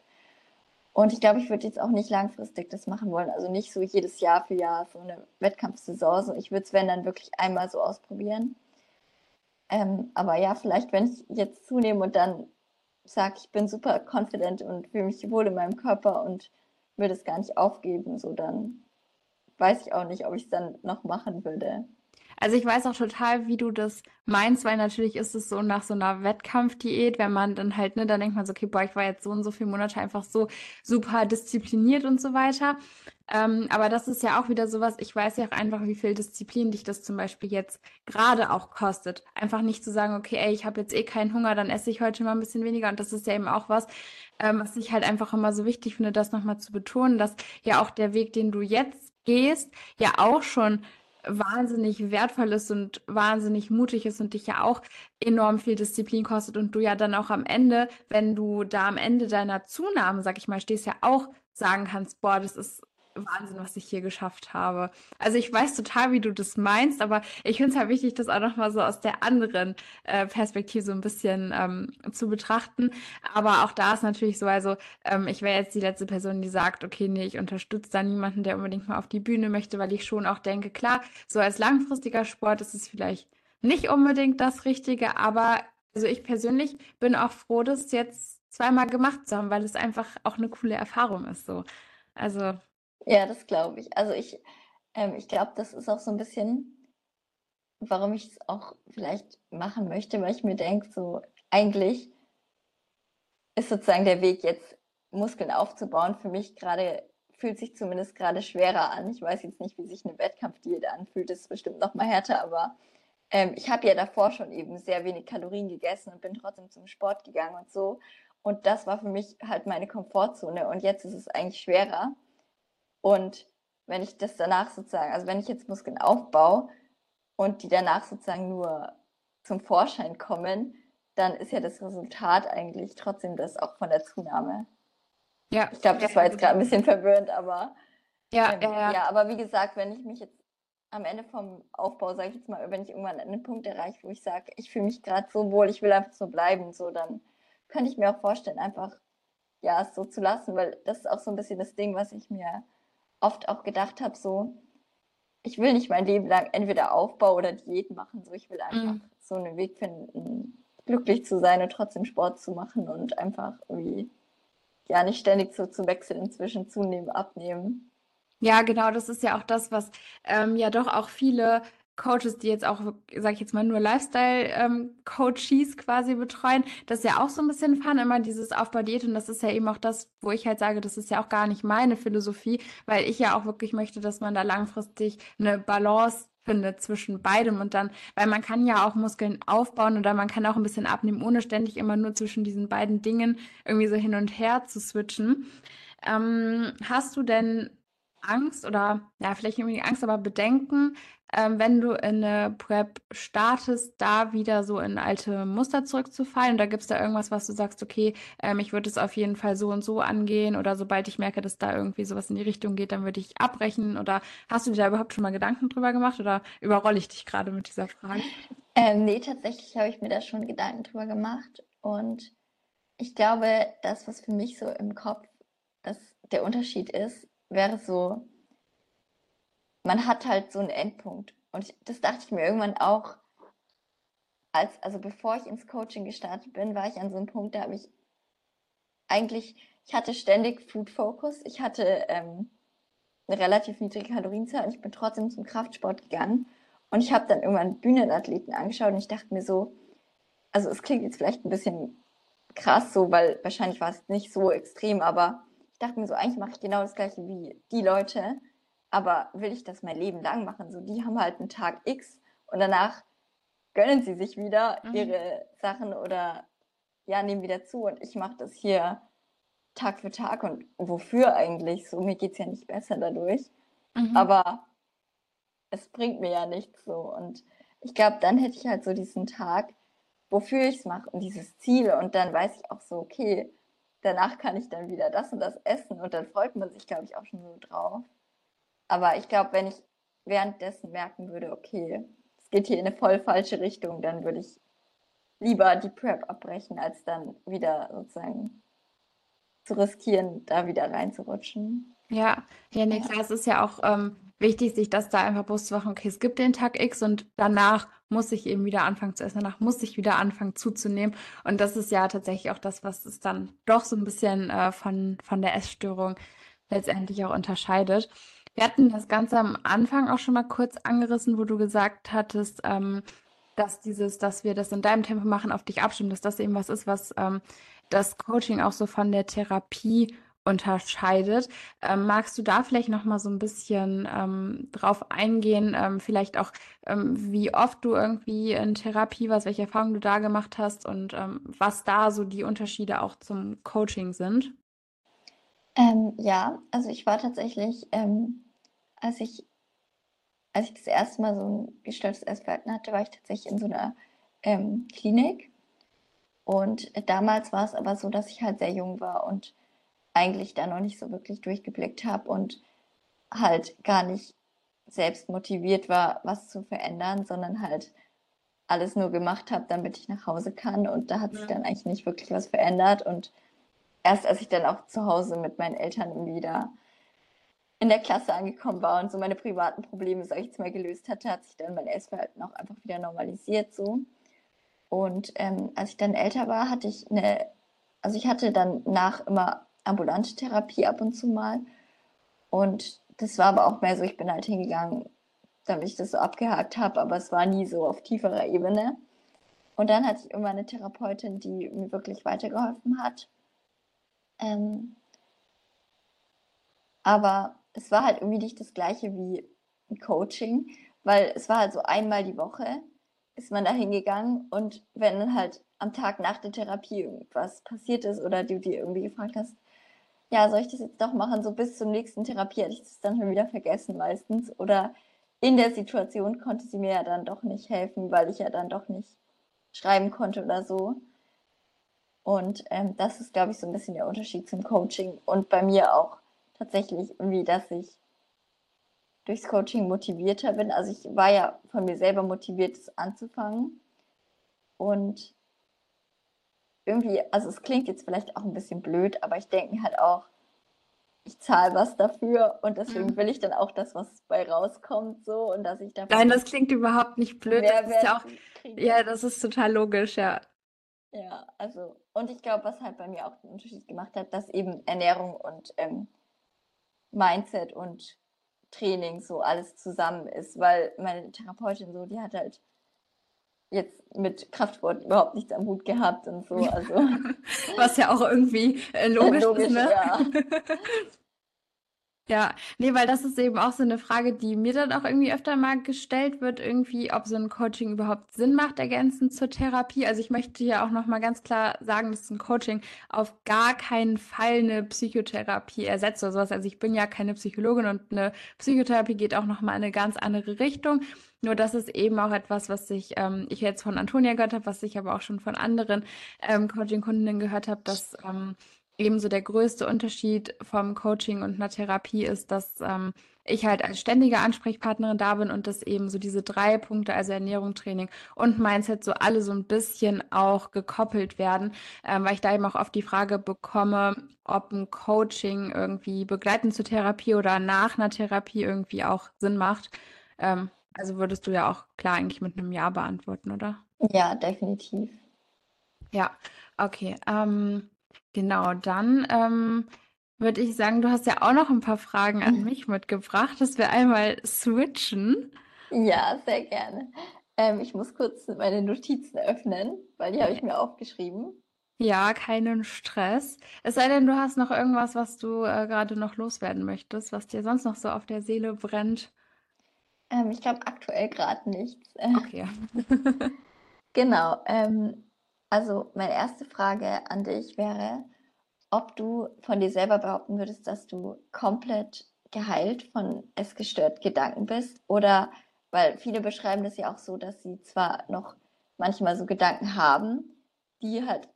Und ich glaube, ich würde jetzt auch nicht langfristig das machen wollen. Also nicht so jedes Jahr für Jahr so eine Wettkampfsaison. So, ich würde es, wenn dann wirklich einmal so ausprobieren. Ähm, aber ja, vielleicht, wenn ich jetzt zunehme und dann sage, ich bin super confident und fühle mich wohl in meinem Körper und würde es gar nicht aufgeben, so dann weiß ich auch nicht, ob ich es dann noch machen würde. Also ich weiß auch total, wie du das meinst, weil natürlich ist es so nach so einer Wettkampfdiät, wenn man dann halt, ne, dann denkt man so, okay, boah, ich war jetzt so und so viele Monate einfach so super diszipliniert und so weiter. Ähm, aber das ist ja auch wieder sowas, ich weiß ja auch einfach, wie viel Disziplin dich das zum Beispiel jetzt gerade auch kostet. Einfach nicht zu sagen, okay, ey, ich habe jetzt eh keinen Hunger, dann esse ich heute mal ein bisschen weniger. Und das ist ja eben auch was, ähm, was ich halt einfach immer so wichtig finde, das nochmal zu betonen, dass ja auch der Weg, den du jetzt gehst, ja auch schon wahnsinnig wertvoll ist und wahnsinnig mutig ist und dich ja auch enorm viel Disziplin kostet und du ja dann auch am Ende, wenn du da am Ende deiner Zunahme, sag ich mal, stehst, ja auch sagen kannst, boah, das ist Wahnsinn, was ich hier geschafft habe. Also ich weiß total, wie du das meinst, aber ich finde es halt wichtig, das auch nochmal so aus der anderen äh, Perspektive so ein bisschen ähm, zu betrachten. Aber auch da ist natürlich so, also ähm, ich wäre jetzt die letzte Person, die sagt, okay, nee, ich unterstütze da niemanden, der unbedingt mal auf die Bühne möchte, weil ich schon auch denke, klar, so als langfristiger Sport ist es vielleicht nicht unbedingt das Richtige, aber also ich persönlich bin auch froh, das jetzt zweimal gemacht zu haben, weil es einfach auch eine coole Erfahrung ist. So. Also ja, das glaube ich. Also ich, ähm, ich glaube, das ist auch so ein bisschen, warum ich es auch vielleicht machen möchte, weil ich mir denke, so eigentlich ist sozusagen der Weg jetzt Muskeln aufzubauen für mich gerade fühlt sich zumindest gerade schwerer an. Ich weiß jetzt nicht, wie sich eine Wettkampfdiät anfühlt. Das ist bestimmt noch mal härter, aber ähm, ich habe ja davor schon eben sehr wenig Kalorien gegessen und bin trotzdem zum Sport gegangen und so. Und das war für mich halt meine Komfortzone. Und jetzt ist es eigentlich schwerer. Und wenn ich das danach sozusagen, also wenn ich jetzt Muskeln aufbaue und die danach sozusagen nur zum Vorschein kommen, dann ist ja das Resultat eigentlich trotzdem das auch von der Zunahme. Ja. Ich glaube, das war jetzt gerade ein bisschen verwirrend, aber ja, ähm, ja, ja. ja, aber wie gesagt, wenn ich mich jetzt am Ende vom Aufbau, sage ich jetzt mal, wenn ich irgendwann einen Punkt erreiche, wo ich sage, ich fühle mich gerade so wohl, ich will einfach so bleiben, so dann könnte ich mir auch vorstellen, einfach ja, es so zu lassen, weil das ist auch so ein bisschen das Ding, was ich mir oft auch gedacht habe, so, ich will nicht mein Leben lang entweder Aufbau oder Diät machen, so ich will einfach mm. so einen Weg finden, glücklich zu sein und trotzdem Sport zu machen und einfach irgendwie ja nicht ständig so zu wechseln, inzwischen zunehmen, abnehmen. Ja, genau, das ist ja auch das, was ähm, ja doch auch viele Coaches, die jetzt auch, sag ich jetzt mal, nur Lifestyle-Coaches ähm, quasi betreuen, das ist ja auch so ein bisschen Fun, immer dieses Aufbaudiät und das ist ja eben auch das, wo ich halt sage, das ist ja auch gar nicht meine Philosophie, weil ich ja auch wirklich möchte, dass man da langfristig eine Balance findet zwischen beidem und dann, weil man kann ja auch Muskeln aufbauen oder man kann auch ein bisschen abnehmen, ohne ständig immer nur zwischen diesen beiden Dingen irgendwie so hin und her zu switchen. Ähm, hast du denn Angst oder ja, vielleicht unbedingt Angst, aber Bedenken, ähm, wenn du in eine Prep startest, da wieder so in alte Muster zurückzufallen? Und da gibt es da irgendwas, was du sagst, okay, ähm, ich würde es auf jeden Fall so und so angehen oder sobald ich merke, dass da irgendwie sowas in die Richtung geht, dann würde ich abbrechen oder hast du dir da überhaupt schon mal Gedanken drüber gemacht oder überrolle ich dich gerade mit dieser Frage? Ähm, nee, tatsächlich habe ich mir da schon Gedanken drüber gemacht und ich glaube, das, was für mich so im Kopf das, der Unterschied ist, wäre so, man hat halt so einen Endpunkt. Und das dachte ich mir irgendwann auch, als, also bevor ich ins Coaching gestartet bin, war ich an so einem Punkt, da habe ich eigentlich, ich hatte ständig Food Focus, ich hatte ähm, eine relativ niedrige Kalorienzahl und ich bin trotzdem zum Kraftsport gegangen. Und ich habe dann irgendwann Bühnenathleten angeschaut und ich dachte mir so, also es klingt jetzt vielleicht ein bisschen krass so, weil wahrscheinlich war es nicht so extrem, aber ich dachte mir so, eigentlich mache ich genau das gleiche wie die Leute, aber will ich das mein Leben lang machen? So, die haben halt einen Tag X und danach gönnen sie sich wieder mhm. ihre Sachen oder ja, nehmen wieder zu und ich mache das hier Tag für Tag und wofür eigentlich? So, mir geht es ja nicht besser dadurch. Mhm. Aber es bringt mir ja nichts so. Und ich glaube, dann hätte ich halt so diesen Tag, wofür ich es mache und dieses Ziel. Und dann weiß ich auch so, okay, danach kann ich dann wieder das und das essen und dann freut man sich, glaube ich, auch schon so drauf. Aber ich glaube, wenn ich währenddessen merken würde, okay, es geht hier in eine voll falsche Richtung, dann würde ich lieber die Prep abbrechen, als dann wieder sozusagen zu riskieren, da wieder reinzurutschen. Ja, ja, nee, klar, es ist ja auch ähm, wichtig, sich das da einfach bewusst zu machen, okay, es gibt den Tag X und danach muss ich eben wieder anfangen zu essen, danach muss ich wieder anfangen zuzunehmen. Und das ist ja tatsächlich auch das, was es dann doch so ein bisschen äh, von, von der Essstörung letztendlich auch unterscheidet. Wir hatten das Ganze am Anfang auch schon mal kurz angerissen, wo du gesagt hattest, ähm, dass dieses, dass wir das in deinem Tempo machen, auf dich abstimmen, dass das eben was ist, was ähm, das Coaching auch so von der Therapie unterscheidet. Ähm, magst du da vielleicht noch mal so ein bisschen ähm, drauf eingehen, ähm, vielleicht auch, ähm, wie oft du irgendwie in Therapie warst, welche Erfahrungen du da gemacht hast und ähm, was da so die Unterschiede auch zum Coaching sind? Ähm, ja, also ich war tatsächlich, als ich als ich das erste Mal so ein gestörtes Essverhalten hatte, war ich tatsächlich in so einer Klinik. Und damals war es aber so, dass ich halt sehr jung war und eigentlich da noch nicht so wirklich durchgeblickt habe und halt gar nicht selbst motiviert war, was zu verändern, sondern halt alles nur gemacht habe, damit ich nach Hause kann. Und da hat sich dann eigentlich nicht wirklich was verändert. Und erst als ich dann auch zu Hause mit meinen Eltern wieder in der Klasse angekommen war und so meine privaten Probleme, sag ich jetzt mal, gelöst hatte, hat sich dann mein Essverhalten auch einfach wieder normalisiert so. Und ähm, als ich dann älter war, hatte ich eine, also ich hatte dann nach immer ambulante Therapie ab und zu mal. Und das war aber auch mehr so, ich bin halt hingegangen, damit ich das so abgehakt habe, aber es war nie so auf tieferer Ebene. Und dann hatte ich immer eine Therapeutin, die mir wirklich weitergeholfen hat. Ähm, aber es war halt irgendwie nicht das gleiche wie Coaching, weil es war halt so einmal die Woche ist man da hingegangen und wenn dann halt am Tag nach der Therapie irgendwas passiert ist oder du dir irgendwie gefragt hast, ja, soll ich das jetzt doch machen? So bis zur nächsten Therapie hatte ich das dann schon wieder vergessen meistens. Oder in der Situation konnte sie mir ja dann doch nicht helfen, weil ich ja dann doch nicht schreiben konnte oder so. Und ähm, das ist, glaube ich, so ein bisschen der Unterschied zum Coaching. Und bei mir auch tatsächlich irgendwie, dass ich durchs Coaching motivierter bin. Also ich war ja von mir selber motiviert, es anzufangen. Und irgendwie, also es klingt jetzt vielleicht auch ein bisschen blöd, aber ich denke halt auch, ich zahle was dafür und deswegen mhm. will ich dann auch das, was bei rauskommt, so und dass ich dafür. Nein, das klingt überhaupt nicht blöd. Das ist ja, auch, ja, das ist total logisch, ja. Ja, also, und ich glaube, was halt bei mir auch den Unterschied gemacht hat, dass eben Ernährung und ähm, Mindset und Training so alles zusammen ist, weil meine Therapeutin so, die hat halt jetzt mit Kraftsport überhaupt nichts am Hut gehabt und so. Also. Was ja auch irgendwie äh, logisch, logisch, ist, ne? Ja. Ja, nee, weil das ist eben auch so eine Frage, die mir dann auch irgendwie öfter mal gestellt wird, irgendwie, ob so ein Coaching überhaupt Sinn macht, ergänzend zur Therapie. Also ich möchte hier auch nochmal ganz klar sagen, dass ein Coaching auf gar keinen Fall eine Psychotherapie ersetzt oder sowas. Also ich bin ja keine Psychologin und eine Psychotherapie geht auch nochmal in eine ganz andere Richtung. Nur das ist eben auch etwas, was ich, ähm, ich jetzt von Antonia gehört habe, was ich aber auch schon von anderen ähm, Coaching-Kundinnen gehört habe, dass ähm, ebenso der größte Unterschied vom Coaching und einer Therapie ist, dass ähm, ich halt als ständige Ansprechpartnerin da bin und dass eben so diese drei Punkte, also Ernährung, Training und Mindset, so alle so ein bisschen auch gekoppelt werden, ähm, weil ich da eben auch oft die Frage bekomme, ob ein Coaching irgendwie begleitend zur Therapie oder nach einer Therapie irgendwie auch Sinn macht. Ähm, also würdest du ja auch klar eigentlich mit einem Ja beantworten, oder? Ja, definitiv. Ja, okay. Ähm, Genau, dann ähm, würde ich sagen, du hast ja auch noch ein paar Fragen an mich mitgebracht, dass wir einmal switchen. Ja, sehr gerne. Ähm, ich muss kurz meine Notizen öffnen, weil die habe ich mir aufgeschrieben. Ja, keinen Stress. Es sei denn, du hast noch irgendwas, was du äh, gerade noch loswerden möchtest, was dir sonst noch so auf der Seele brennt. Ähm, ich glaube aktuell gerade nichts. Okay. genau. Ähm, also meine erste Frage an dich wäre, ob du von dir selber behaupten würdest, dass du komplett geheilt von essgestört Gedanken bist oder weil viele beschreiben das ja auch so, dass sie zwar noch manchmal so Gedanken haben, die halt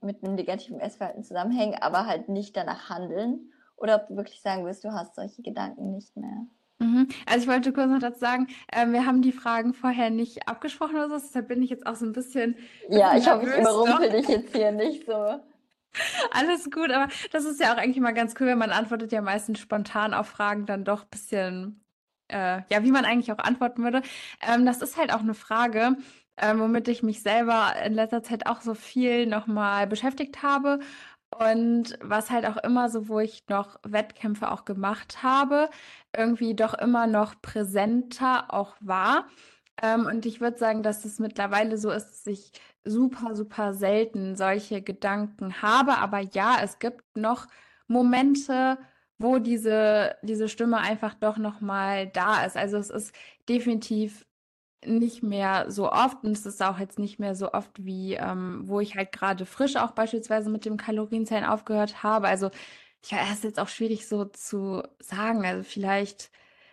mit einem negativen Essverhalten zusammenhängen, aber halt nicht danach handeln oder ob du wirklich sagen wirst, du hast solche Gedanken nicht mehr. Mhm. Also ich wollte kurz noch dazu sagen, äh, wir haben die Fragen vorher nicht abgesprochen oder so, deshalb bin ich jetzt auch so ein bisschen. Ja, ich hoffe, ich überrumpel dich jetzt hier nicht so. Alles gut, aber das ist ja auch eigentlich mal ganz cool, wenn man antwortet ja meistens spontan auf Fragen dann doch ein bisschen, äh, ja, wie man eigentlich auch antworten würde. Ähm, das ist halt auch eine Frage, äh, womit ich mich selber in letzter Zeit auch so viel nochmal beschäftigt habe Und was halt auch immer so, wo ich noch Wettkämpfe auch gemacht habe, irgendwie doch immer noch präsenter auch war. Ähm, und ich würde sagen, dass es mittlerweile so ist, dass ich super, super selten solche Gedanken habe. Aber ja, es gibt noch Momente, wo diese, diese Stimme einfach doch nochmal da ist. Also es ist definitiv nicht mehr so oft und es ist auch jetzt nicht mehr so oft wie, ähm, wo ich halt gerade frisch auch beispielsweise mit dem Kalorienzählen aufgehört habe. Also ich weiß, es ist jetzt auch schwierig so zu sagen. Also vielleicht,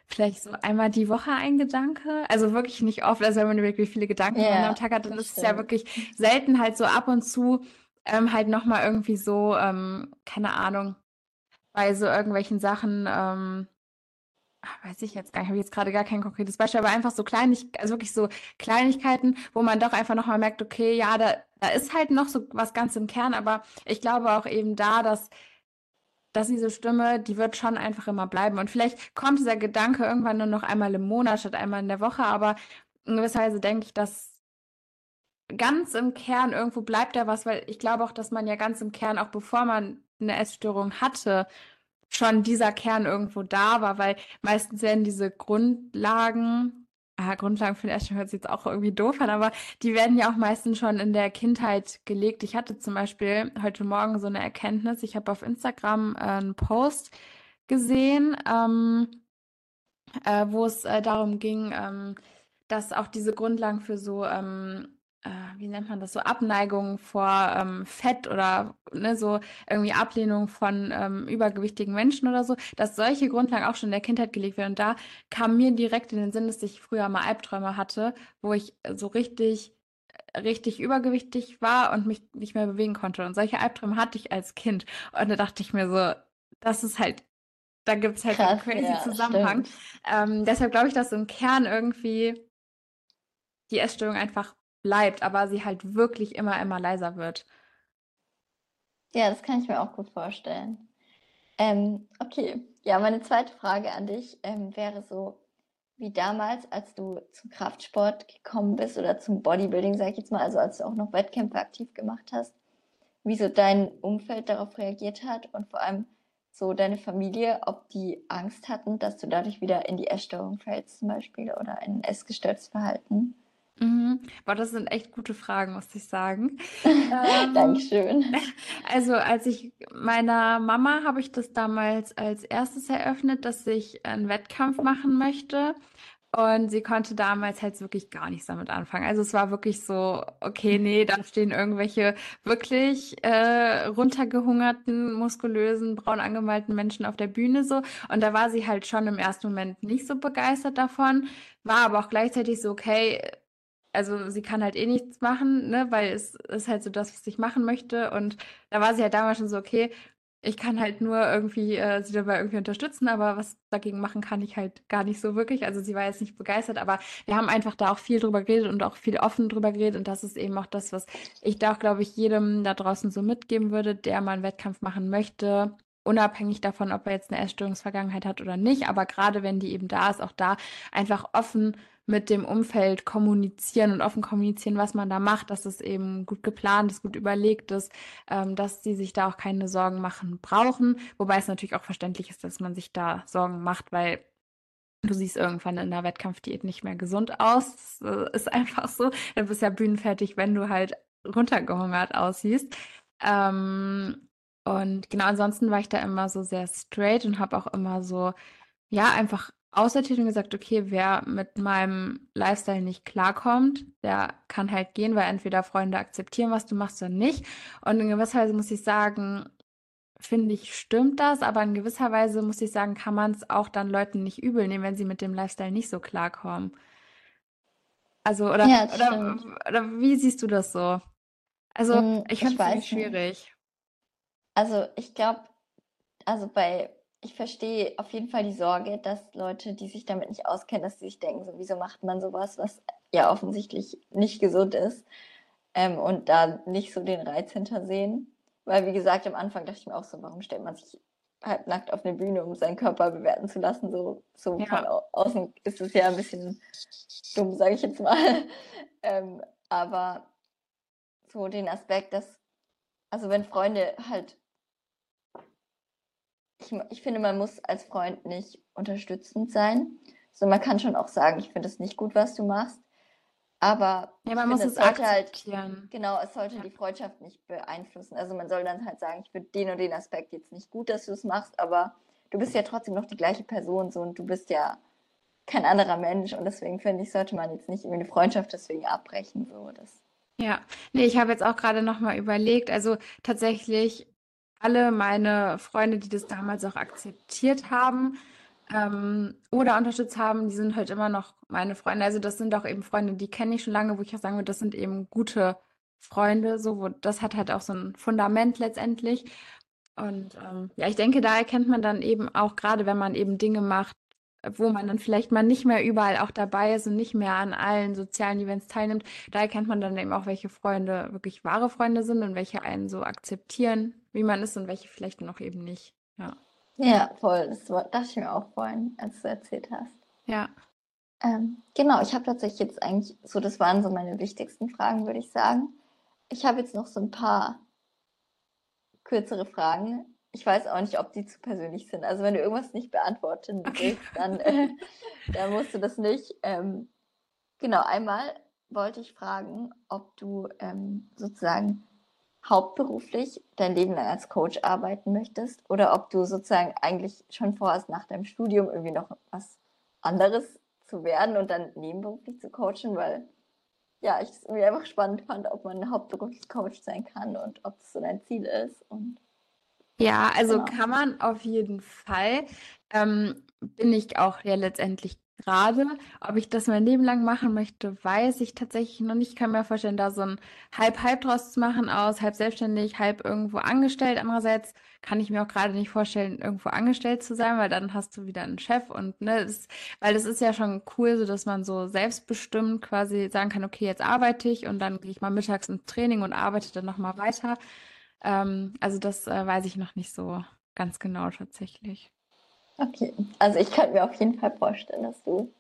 vielleicht so einmal die Woche ein Gedanke. Also wirklich nicht oft. Also wenn man wirklich viele Gedanken Ja, am Tag hat, dann ist es ja wirklich selten halt so ab und zu ähm, halt nochmal irgendwie so, ähm, keine Ahnung, bei so irgendwelchen Sachen, ähm, Ah, weiß ich jetzt gar nicht, habe ich jetzt gerade gar kein konkretes Beispiel, aber einfach so Kleinig also wirklich so Kleinigkeiten, wo man doch einfach noch mal merkt: „Okay, ja, da da ist halt noch so was ganz im Kern“, aber ich glaube auch eben da, dass dass diese Stimme, die wird schon einfach immer bleiben. Und vielleicht kommt dieser Gedanke irgendwann nur noch einmal im Monat statt einmal in der Woche, aber in gewisser Weise denke ich, dass ganz im Kern irgendwo bleibt da was, weil ich glaube auch, dass man ja ganz im Kern, auch bevor man eine Essstörung hatte, schon dieser Kern irgendwo da war, weil meistens werden diese Grundlagen, ah, Grundlagen für eine Essstörung hört sich jetzt auch irgendwie doof an, aber die werden ja auch meistens schon in der Kindheit gelegt. Ich hatte zum Beispiel heute Morgen so eine Erkenntnis. Ich habe auf Instagram äh, einen Post gesehen, ähm, äh, wo es äh, darum ging, ähm, dass auch diese Grundlagen für so ähm, äh, wie nennt man das, so Abneigung vor ähm, Fett oder ne, so irgendwie Ablehnung von ähm, übergewichtigen Menschen oder so, dass solche Grundlagen auch schon in der Kindheit gelegt werden. Und da kam mir direkt in den Sinn, dass ich früher mal Albträume hatte, wo ich so richtig richtig übergewichtig war und mich nicht mehr bewegen konnte. Und solche Albträume hatte ich als Kind. Und da dachte ich mir so, das ist halt, da gibt es halt so einen Krass, crazy ja, Zusammenhang. Ähm, deshalb glaube ich, dass im Kern irgendwie die Essstörung einfach bleibt, aber sie halt wirklich immer, immer leiser wird. Ja, das kann ich mir auch gut vorstellen. Ähm, okay, ja, meine zweite Frage an dich ähm, wäre so, wie damals, als du zum Kraftsport gekommen bist oder zum Bodybuilding, sag ich jetzt mal, also als du auch noch Wettkämpfe aktiv gemacht hast, wie so dein Umfeld darauf reagiert hat und vor allem so deine Familie, ob die Angst hatten, dass du dadurch wieder in die Essstörung fällst zum Beispiel oder in ein essgestörtes Verhalten. Mhm. Boah, das sind echt gute Fragen, muss ich sagen. Ähm, Dankeschön. also als ich meiner Mama habe ich das damals als erstes eröffnet, dass ich einen Wettkampf machen möchte. Und sie konnte damals halt wirklich gar nichts damit anfangen. Also es war wirklich so, okay, nee, da stehen irgendwelche wirklich äh, runtergehungerten, muskulösen, braun angemalten Menschen auf der Bühne so. Und da war sie halt schon im ersten Moment nicht so begeistert davon, war aber auch gleichzeitig so, okay, also sie kann halt eh nichts machen, ne, weil es ist halt so das, was ich machen möchte. Und da war sie halt damals schon so, okay, ich kann halt nur irgendwie äh, sie dabei irgendwie unterstützen, aber was dagegen machen kann ich halt gar nicht so wirklich. Also sie war jetzt nicht begeistert, aber wir haben einfach da auch viel drüber geredet und auch viel offen drüber geredet. Und das ist eben auch das, was ich da auch, glaube ich, jedem da draußen so mitgeben würde, der mal einen Wettkampf machen möchte. Unabhängig davon, ob er jetzt eine Essstörungsvergangenheit hat oder nicht, aber gerade wenn die eben da ist, auch da einfach offen mit dem Umfeld kommunizieren und offen kommunizieren, was man da macht, dass es eben gut geplant ist, gut überlegt ist, ähm, dass sie sich da auch keine Sorgen machen brauchen. Wobei es natürlich auch verständlich ist, dass man sich da Sorgen macht, weil du siehst irgendwann in der Wettkampfdiät nicht mehr gesund aus. Das äh, ist einfach so. Du bist ja bühnenfertig, wenn du halt runtergehungert aussiehst. Ähm, und genau, ansonsten war ich da immer so sehr straight und habe auch immer so, ja, einfach aussortiert und gesagt, okay, wer mit meinem Lifestyle nicht klarkommt, der kann halt gehen, weil entweder Freunde akzeptieren, was du machst oder nicht. Und in gewisser Weise muss ich sagen, finde ich, stimmt das, aber in gewisser Weise muss ich sagen, kann man es auch dann Leuten nicht übel nehmen, wenn sie mit dem Lifestyle nicht so klarkommen. Also, oder, Ja, oder, oder wie siehst du das so? Also, Mm, ich finde es nicht. schwierig. Also ich glaube, also bei, ich verstehe auf jeden Fall die Sorge, dass Leute, die sich damit nicht auskennen, dass sie sich denken, so, wieso macht man sowas, was ja offensichtlich nicht gesund ist, ähm, und da nicht so den Reiz hintersehen. Weil, wie gesagt, am Anfang dachte ich mir auch so, warum stellt man sich halb nackt auf eine Bühne, um seinen Körper bewerten zu lassen? So, so von Ja. au außen ist es ja ein bisschen dumm, sage ich jetzt mal. Ähm, aber so den Aspekt, dass, also wenn Freunde halt ich, ich finde, man muss als Freund nicht unterstützend sein. So, man kann schon auch sagen, ich finde es nicht gut, was du machst. Aber ja, man muss finde, es sollte halt, genau, es sollte Ja. die Freundschaft nicht beeinflussen. Also man soll dann halt sagen, ich finde den und den Aspekt jetzt nicht gut, dass du es machst, aber du bist ja trotzdem noch die gleiche Person so und du bist ja kein anderer Mensch und deswegen finde ich, sollte man jetzt nicht irgendwie eine Freundschaft deswegen abbrechen. So, das, Ja, nee, ich habe jetzt auch gerade noch mal überlegt, also tatsächlich alle meine Freunde, die das damals auch akzeptiert haben ähm, oder unterstützt haben, die sind heute immer noch meine Freunde. Also das sind auch eben Freunde, die kenne ich schon lange, wo ich auch sagen würde, das sind eben gute Freunde, so wo das hat halt auch so ein Fundament letztendlich. Und ähm, ja, ich denke, da erkennt man dann eben auch, gerade wenn man eben Dinge macht, wo man dann vielleicht mal nicht mehr überall auch dabei ist und nicht mehr an allen sozialen Events teilnimmt, da erkennt man dann eben auch, welche Freunde wirklich wahre Freunde sind und welche einen so akzeptieren, wie man ist und welche vielleicht noch eben nicht. Ja. ja, voll. Das dachte ich mir auch vorhin, als du erzählt hast. Ja. Ähm, genau, ich habe tatsächlich jetzt eigentlich so, das waren so meine wichtigsten Fragen, würde ich sagen. Ich habe jetzt noch so ein paar kürzere Fragen. Ich weiß auch nicht, ob die zu persönlich sind. Also wenn du irgendwas nicht beantworten Okay. willst, dann, äh, dann musst du das nicht. Ähm, genau, einmal wollte ich fragen, ob du ähm, sozusagen hauptberuflich dein Leben lang als Coach arbeiten möchtest oder ob du sozusagen eigentlich schon vorhast, nach deinem Studium irgendwie noch was anderes zu werden und dann nebenberuflich zu coachen, weil ja, ich es irgendwie einfach spannend fand, ob man hauptberuflich Coach sein kann und ob das so dein Ziel ist. Und Ja, also genau. kann man auf jeden Fall. Ähm, bin ich auch ja letztendlich gerade. Ob ich das mein Leben lang machen möchte, weiß ich tatsächlich noch nicht. Ich kann mir vorstellen, da so ein Halb-Halb draus zu machen aus, halb selbstständig, halb irgendwo angestellt. Andererseits kann ich mir auch gerade nicht vorstellen, irgendwo angestellt zu sein, weil dann hast du wieder einen Chef und ne, das, weil das ist ja schon cool, so dass man so selbstbestimmt quasi sagen kann, okay, jetzt arbeite ich und dann gehe ich mal mittags ins Training und arbeite dann nochmal weiter. Ähm, also das äh, weiß ich noch nicht so ganz genau tatsächlich. okay, also ich könnte mir auf jeden Fall vorstellen, dass du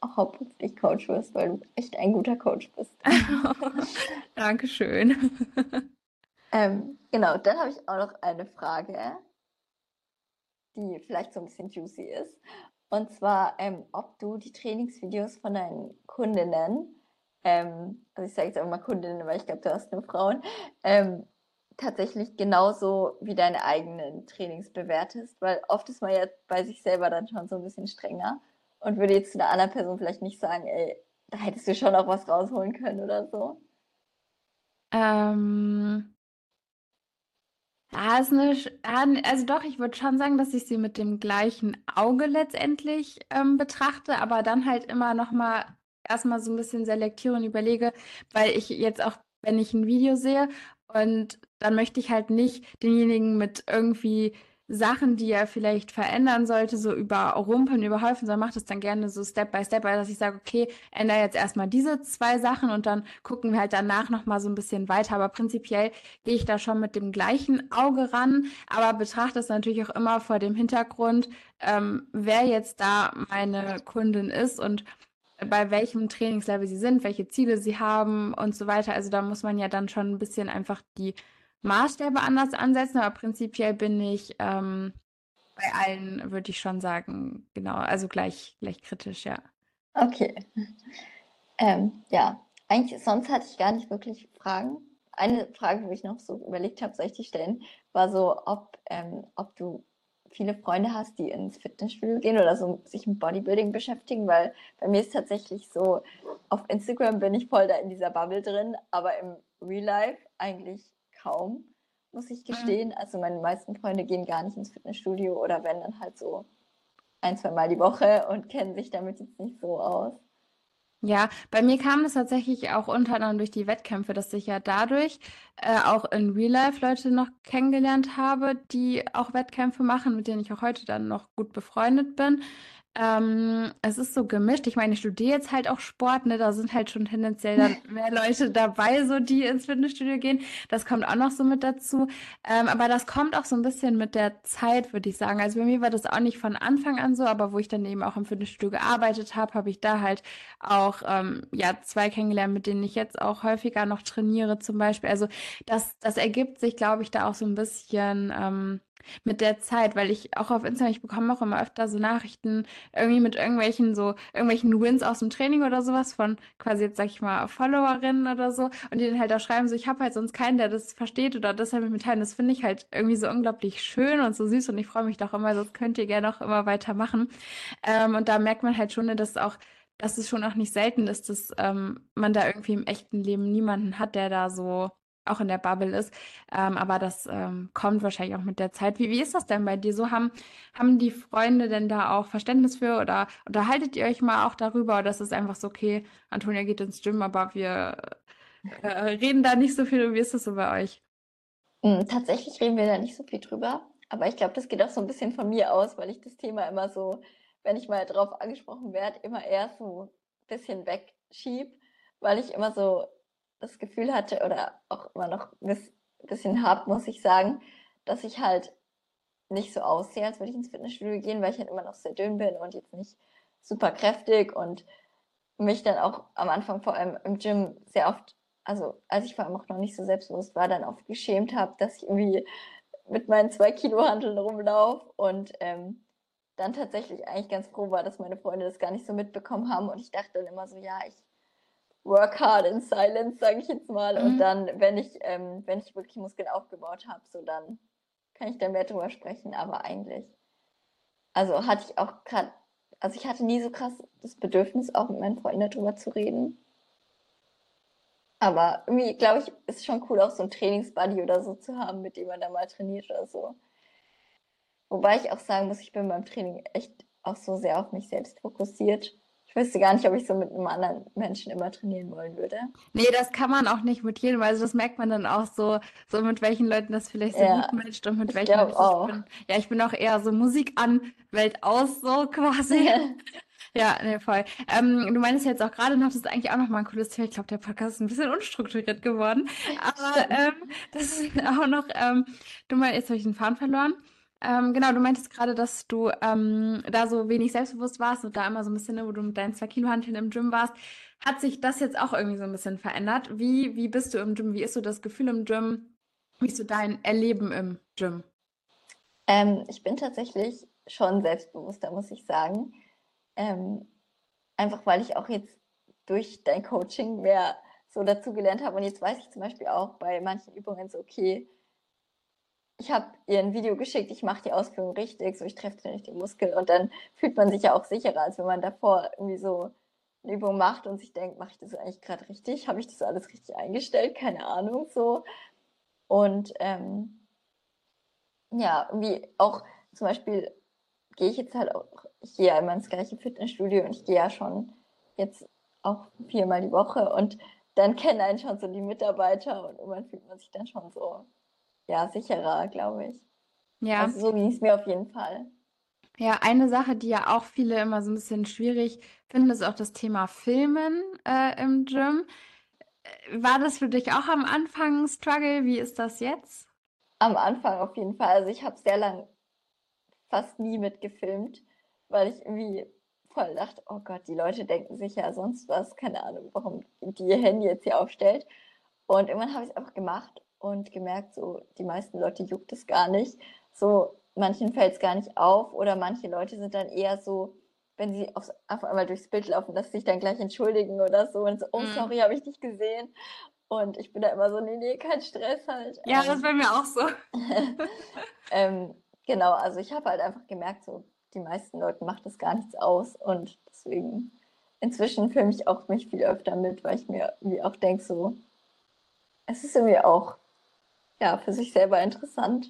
auch hauptberuflich Coach wirst, weil du echt ein guter Coach bist. Dankeschön. Ähm, genau, dann habe ich auch noch eine Frage, die vielleicht so ein bisschen juicy ist. Und zwar, ähm, ob du die Trainingsvideos von deinen Kundinnen, ähm, also ich sage jetzt auch mal Kundinnen, weil ich glaube, du hast nur Frauen, ähm, tatsächlich genauso wie deine eigenen Trainings bewertest, weil oft ist man ja bei sich selber dann schon so ein bisschen strenger und würde jetzt zu einer anderen Person vielleicht nicht sagen, ey, da hättest du schon auch was rausholen können oder so. Ähm, ja, ist eine, also doch, ich würde schon sagen, dass ich sie mit dem gleichen Auge letztendlich ähm, betrachte, aber dann halt immer noch mal erstmal so ein bisschen selektiere und überlege, weil ich jetzt auch, wenn ich ein Video sehe und dann möchte ich halt nicht denjenigen mit irgendwie Sachen, die er vielleicht verändern sollte, so überrumpeln, überhäufen, sondern mache das dann gerne so Step by Step, weil dass ich sage, okay, ändere jetzt erstmal diese zwei Sachen und dann gucken wir halt danach noch mal so ein bisschen weiter. Aber prinzipiell gehe ich da schon mit dem gleichen Auge ran, aber betrachte es natürlich auch immer vor dem Hintergrund, ähm, wer jetzt da meine Kundin ist und bei welchem Trainingslevel sie sind, welche Ziele sie haben und so weiter. Also da muss man ja dann schon ein bisschen einfach die Maßstäbe anders ansetzen, aber prinzipiell bin ich ähm, bei allen, würde ich schon sagen, genau, also gleich, gleich kritisch, ja. Okay. Ähm, ja, eigentlich sonst hatte ich gar nicht wirklich Fragen. Eine Frage, wo ich noch so überlegt habe, soll ich die stellen, war so, ob, ähm, ob du viele Freunde hast, die ins Fitnessstudio gehen oder so sich mit Bodybuilding beschäftigen, weil bei mir ist tatsächlich so, auf Instagram bin ich voll da in dieser Bubble drin, aber im Real Life eigentlich kaum, muss ich gestehen. Also meine meisten Freunde gehen gar nicht ins Fitnessstudio oder wenn dann halt so ein, zwei Mal die Woche und kennen sich damit jetzt nicht so aus. Ja, bei mir kam es tatsächlich auch unter anderem durch die Wettkämpfe, dass ich ja dadurch äh, auch in Real Life Leute noch kennengelernt habe, die auch Wettkämpfe machen, mit denen ich auch heute dann noch gut befreundet bin. Ähm, es ist so gemischt. Ich meine, ich studiere jetzt halt auch Sport, ne? Da sind halt schon tendenziell dann mehr Leute dabei, so die ins Fitnessstudio gehen. Das kommt auch noch so mit dazu. Ähm, aber das kommt auch so ein bisschen mit der Zeit, würde ich sagen. Also bei mir war das auch nicht von Anfang an so, aber wo ich dann eben auch im Fitnessstudio gearbeitet habe, habe ich da halt auch ähm, ja zwei kennengelernt, mit denen ich jetzt auch häufiger noch trainiere zum Beispiel. Also das, das ergibt sich, glaube ich, da auch so ein bisschen ähm, mit der Zeit, weil ich auch auf Instagram, ich bekomme auch immer öfter so Nachrichten irgendwie mit irgendwelchen so, irgendwelchen Wins aus dem Training oder sowas von quasi jetzt, sag ich mal, Followerinnen oder so und die dann halt auch schreiben so, ich habe halt sonst keinen, der das versteht oder das halt mit mir teilen. Das finde ich halt irgendwie so unglaublich schön und so süß und ich freue mich doch immer, das könnt ihr gerne auch immer weitermachen. Ähm, und da merkt man halt schon, dass auch dass es schon auch nicht selten ist, dass ähm, man da irgendwie im echten Leben niemanden hat, der da so auch in der Bubble ist. Ähm, aber das ähm, kommt wahrscheinlich auch mit der Zeit. Wie, wie ist das denn bei dir? So haben, haben die Freunde denn da auch Verständnis für oder unterhaltet ihr euch mal auch darüber oder ist es einfach so, okay, Antonia geht ins Gym, aber wir äh, reden da nicht so viel. Wie ist das so bei euch? Hm, tatsächlich reden wir da nicht so viel drüber. Aber ich glaube, das geht auch so ein bisschen von mir aus, weil ich das Thema immer so, wenn ich mal drauf angesprochen werde, immer eher so ein bisschen wegschieb, weil ich immer so das Gefühl hatte oder auch immer noch ein bisschen habe, muss ich sagen, dass ich halt nicht so aussehe, als würde ich ins Fitnessstudio gehen, weil ich halt immer noch sehr dünn bin und jetzt nicht super kräftig und mich dann auch am Anfang vor allem im Gym sehr oft, also als ich vor allem auch noch nicht so selbstbewusst war, dann oft geschämt habe, dass ich irgendwie mit meinen zwei Kilo Handeln rumlaufe und ähm, dann tatsächlich eigentlich ganz froh war, dass meine Freunde das gar nicht so mitbekommen haben und ich dachte dann immer so, ja, ich work hard in silence, sage ich jetzt mal. Mhm. Und dann, wenn ich, ähm, wenn ich wirklich Muskeln aufgebaut habe, so dann kann ich da mehr drüber sprechen. Aber eigentlich, also hatte ich auch gerade, also ich hatte nie so krass das Bedürfnis, auch mit meinen Freunden darüber zu reden. Aber irgendwie, glaube ich, ist schon cool, auch so ein Trainingsbuddy oder so zu haben, mit dem man da mal trainiert oder so. Wobei ich auch sagen muss, ich bin beim Training echt auch so sehr auf mich selbst fokussiert. Ich wüsste gar nicht, ob ich so mit einem anderen Menschen immer trainieren wollen würde. Nee, das kann man auch nicht mit jedem. Also das merkt man dann auch so, so mit welchen Leuten das vielleicht so ja, gut matcht und mit welchen ich auch. bin. Ja, ich bin auch eher so Musik an, Welt aus, so quasi. Ja, nee, voll. Ähm, du meinst jetzt auch gerade noch, das ist eigentlich auch noch mal ein cooles Thema. Ich glaube, der Podcast ist ein bisschen unstrukturiert geworden. Aber ähm, das ist auch noch, ähm, du meinst, jetzt habe ich den Faden verloren. Ähm, genau, du meintest gerade, dass du ähm, da so wenig selbstbewusst warst und da immer so ein bisschen, wo du mit deinen zwei Kilo Hanteln im Gym warst. Hat sich das jetzt auch irgendwie so ein bisschen verändert? Wie, wie bist du im Gym? Wie ist so das Gefühl im Gym? Wie ist so dein Erleben im Gym? Ähm, ich bin tatsächlich schon selbstbewusster, muss ich sagen. Ähm, einfach weil ich auch jetzt durch dein Coaching mehr so dazu gelernt habe. Und jetzt weiß ich zum Beispiel auch bei manchen Übungen so, okay, ich habe ihr ein Video geschickt, ich mache die Ausführung richtig, so ich treffe den richtigen Muskel und dann fühlt man sich ja auch sicherer, als wenn man davor irgendwie so eine Übung macht und sich denkt, mache ich das eigentlich gerade richtig? Habe ich das alles richtig eingestellt? Keine Ahnung, so. Und ähm, ja, irgendwie auch zum Beispiel gehe ich jetzt halt auch, ich gehe ja immer ins gleiche Fitnessstudio und ich gehe ja schon jetzt auch viermal die Woche und dann kennen einen schon so die Mitarbeiter und irgendwann fühlt man sich dann schon so ja, sicherer, glaube ich. Ja. Also so ging es mir auf jeden Fall. Ja, eine Sache, die ja auch viele immer so ein bisschen schwierig finden, ist auch das Thema Filmen äh, im Gym. Äh, war das für dich auch am Anfang ein Struggle? Wie ist das jetzt? Am Anfang auf jeden Fall. Also ich habe sehr lang fast nie mitgefilmt, weil ich irgendwie voll dachte, oh Gott, die Leute denken sich ja sonst was, keine Ahnung, warum die ihr Handy jetzt hier aufstellt. Und irgendwann habe ich es einfach gemacht und gemerkt, so die meisten Leute juckt es gar nicht. So manchen fällt es gar nicht auf oder manche Leute sind dann eher so, wenn sie auf, auf einmal durchs Bild laufen, dass sie sich dann gleich entschuldigen oder so und so, oh mhm. sorry, habe ich nicht gesehen. Und ich bin da immer so, nee, nee, kein Stress halt. Ja, ähm, das wäre mir auch so. ähm, genau, also ich habe halt einfach gemerkt, so die meisten Leute macht das gar nichts aus und deswegen inzwischen filme ich auch mich viel öfter mit, weil ich mir irgendwie auch denke, so, es ist irgendwie auch ja, für sich selber interessant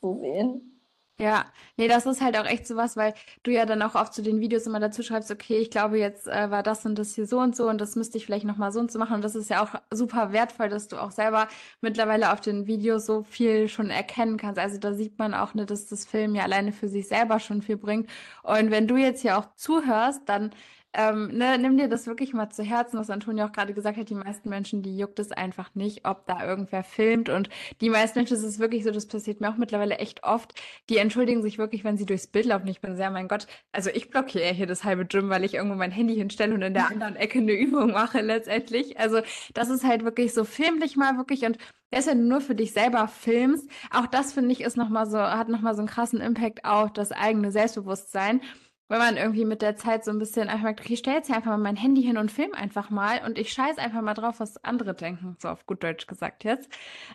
zu sehen. Ja, nee, das ist halt auch echt sowas, weil du ja dann auch oft zu den Videos immer dazu schreibst, okay, ich glaube, jetzt äh, war das und das hier so und so und das müsste ich vielleicht nochmal so und so machen. Und das ist ja auch super wertvoll, dass du auch selber mittlerweile auf den Videos so viel schon erkennen kannst. Also da sieht man auch, ne, dass das Film ja alleine für sich selber schon viel bringt. Und wenn du jetzt hier auch zuhörst, dann ähm, ne, nimm dir das wirklich mal zu Herzen, was Antonia auch gerade gesagt hat. Die meisten Menschen, die juckt es einfach nicht, ob da irgendwer filmt. Und die meisten Menschen, das ist wirklich so, das passiert mir auch mittlerweile echt oft. Die entschuldigen sich wirklich, wenn sie durchs Bild laufen. Ich bin sehr, mein Gott, also ich blockiere hier das halbe Gym, weil ich irgendwo mein Handy hinstelle und in der anderen Ecke eine Übung mache letztendlich. Also das ist halt wirklich so, film dich mal wirklich und Erst wenn nur für dich selber filmst, auch das finde ich ist noch mal so, hat nochmal so einen krassen Impact auf das eigene Selbstbewusstsein wenn man irgendwie mit der Zeit so ein bisschen einfach sagt, okay, ich stelle jetzt einfach mal mein Handy hin und film einfach mal und ich scheiß einfach mal drauf, was andere denken, so auf gut Deutsch gesagt jetzt,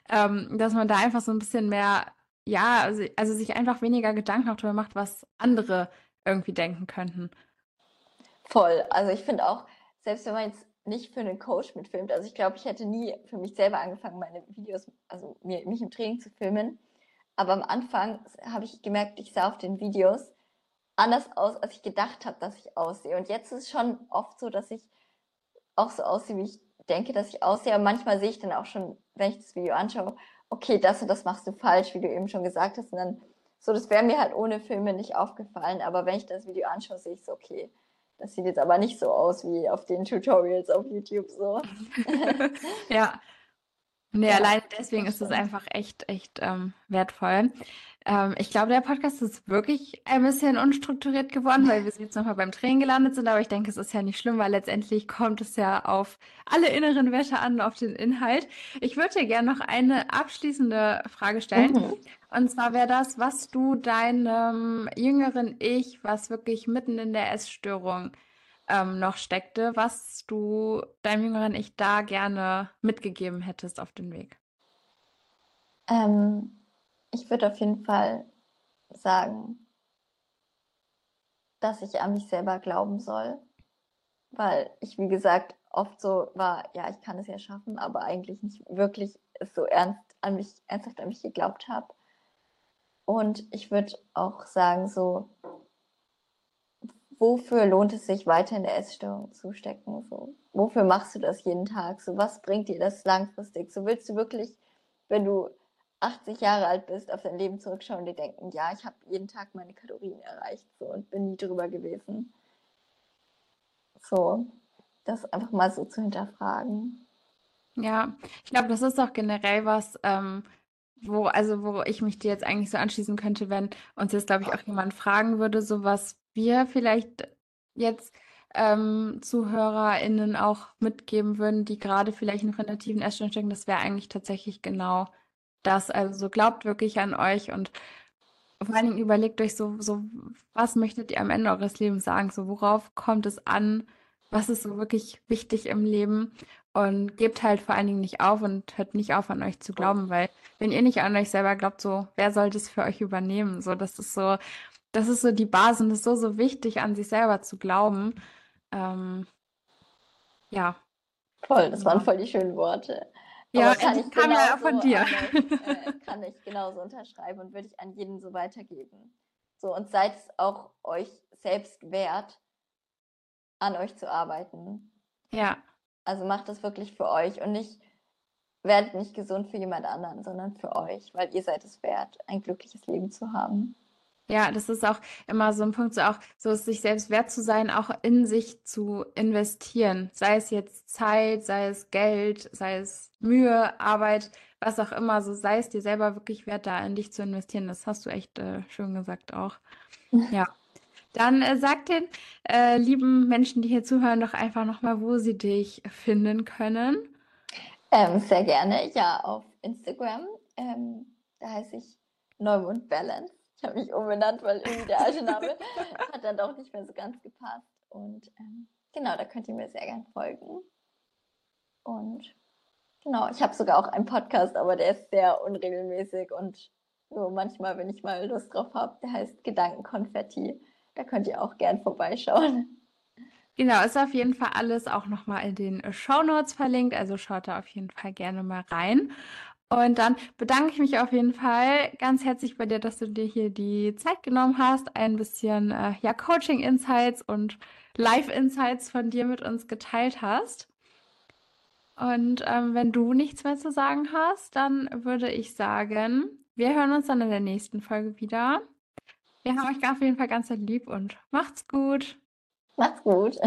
ähm, dass man da einfach so ein bisschen mehr, ja, also, also sich einfach weniger Gedanken auch darüber macht, was andere irgendwie denken könnten. Voll. Also ich finde auch, selbst wenn man jetzt nicht für einen Coach mitfilmt, also ich glaube, ich hätte nie für mich selber angefangen, meine Videos, also mir, mich im Training zu filmen. Aber am Anfang habe ich gemerkt, ich sah auf den Videos, anders aus, als ich gedacht habe, dass ich aussehe. Und jetzt ist es schon oft so, dass ich auch so aussehe, wie ich denke, dass ich aussehe. Aber manchmal sehe ich dann auch schon, wenn ich das Video anschaue, okay, das und das machst du falsch, wie du eben schon gesagt hast. Und dann, so, das wäre mir halt ohne Filme nicht aufgefallen. Aber wenn ich das Video anschaue, sehe ich so, okay, das sieht jetzt aber nicht so aus wie auf den Tutorials auf YouTube so. ja. Nee, ja, allein deswegen ist es einfach echt, echt ähm, wertvoll. Ähm, ich glaube, der Podcast ist wirklich ein bisschen unstrukturiert geworden, weil wir jetzt nochmal beim Training gelandet sind. Aber ich denke, es ist ja nicht schlimm, weil letztendlich kommt es ja auf alle inneren Werte an, auf den Inhalt. Ich würde dir gerne noch eine abschließende Frage stellen. Mhm. Und zwar wäre das, was du deinem jüngeren Ich, was wirklich mitten in der Essstörung ähm, noch steckte, was du deinem jüngeren Ich da gerne mitgegeben hättest auf den Weg. Ähm, ich würde auf jeden Fall sagen, dass ich an mich selber glauben soll, weil ich, wie gesagt, oft so war, ja, ich kann es ja schaffen, aber eigentlich nicht wirklich so ernst an mich, ernsthaft an mich geglaubt habe. Und ich würde auch sagen, so, wofür lohnt es sich weiter in der Essstörung zu stecken? So, wofür machst du das jeden Tag? So, was bringt dir das langfristig? So willst du wirklich, wenn du 80 Jahre alt bist, auf dein Leben zurückschauen und dir denken, ja, ich habe jeden Tag meine Kalorien erreicht so, und bin nie drüber gewesen. So, das einfach mal so zu hinterfragen. Ja, ich glaube, das ist auch generell was, ähm, wo, also wo ich mich dir jetzt eigentlich so anschließen könnte, wenn uns jetzt, glaube ich, auch jemand fragen würde, so was wir vielleicht jetzt ähm, ZuhörerInnen auch mitgeben würden, die gerade vielleicht noch in der tiefen Essstörung stecken, das wäre eigentlich tatsächlich genau das. Also glaubt wirklich an euch und vor allen Dingen überlegt euch so, so, was möchtet ihr am Ende eures Lebens sagen? So, worauf kommt es an? Was ist so wirklich wichtig im Leben? Und gebt halt vor allen Dingen nicht auf und hört nicht auf, an euch zu glauben, weil wenn ihr nicht an euch selber glaubt, so, wer soll das für euch übernehmen? So, das ist so, das ist so die Basis und das ist so, so wichtig, an sich selber zu glauben. Ähm, ja. Voll, das waren voll die schönen Worte. Ja, kann ich kam ja von dir. Euch, äh, kann ich genauso unterschreiben und würde ich an jeden so weitergeben. So, und seid es auch euch selbst wert, an euch zu arbeiten. Ja. Also macht das wirklich für euch und nicht, werdet nicht gesund für jemand anderen, sondern für euch, weil ihr seid es wert, ein glückliches Leben zu haben. Ja, das ist auch immer so ein Punkt, so auch so sich selbst wert zu sein, auch in sich zu investieren. Sei es jetzt Zeit, sei es Geld, sei es Mühe, Arbeit, was auch immer. So sei es dir selber wirklich wert, da in dich zu investieren. Das hast du echt äh, schön gesagt auch. Ja. Dann äh, sag den äh, lieben Menschen, die hier zuhören, doch einfach nochmal, wo sie dich finden können. Ähm, sehr gerne, ja, auf Instagram. Ähm, da heiße ich Neumond Balance. Ich habe mich umbenannt, weil irgendwie der alte Name hat dann doch nicht mehr so ganz gepasst. Und ähm, genau, da könnt ihr mir sehr gern folgen. Und genau, ich habe sogar auch einen Podcast, aber der ist sehr unregelmäßig und nur manchmal, wenn ich mal Lust drauf habe, der heißt Gedankenkonfetti. Da könnt ihr auch gern vorbeischauen. Genau, ist auf jeden Fall alles auch nochmal in den Show Notes verlinkt, also schaut da auf jeden Fall gerne mal rein. Und dann bedanke ich mich auf jeden Fall ganz herzlich bei dir, dass du dir hier die Zeit genommen hast, ein bisschen äh, ja, Coaching-Insights und Live-Insights von dir mit uns geteilt hast. Und ähm, wenn du nichts mehr zu sagen hast, dann würde ich sagen, wir hören uns dann in der nächsten Folge wieder. Wir haben euch auf jeden Fall ganz lieb und macht's gut. Macht's gut.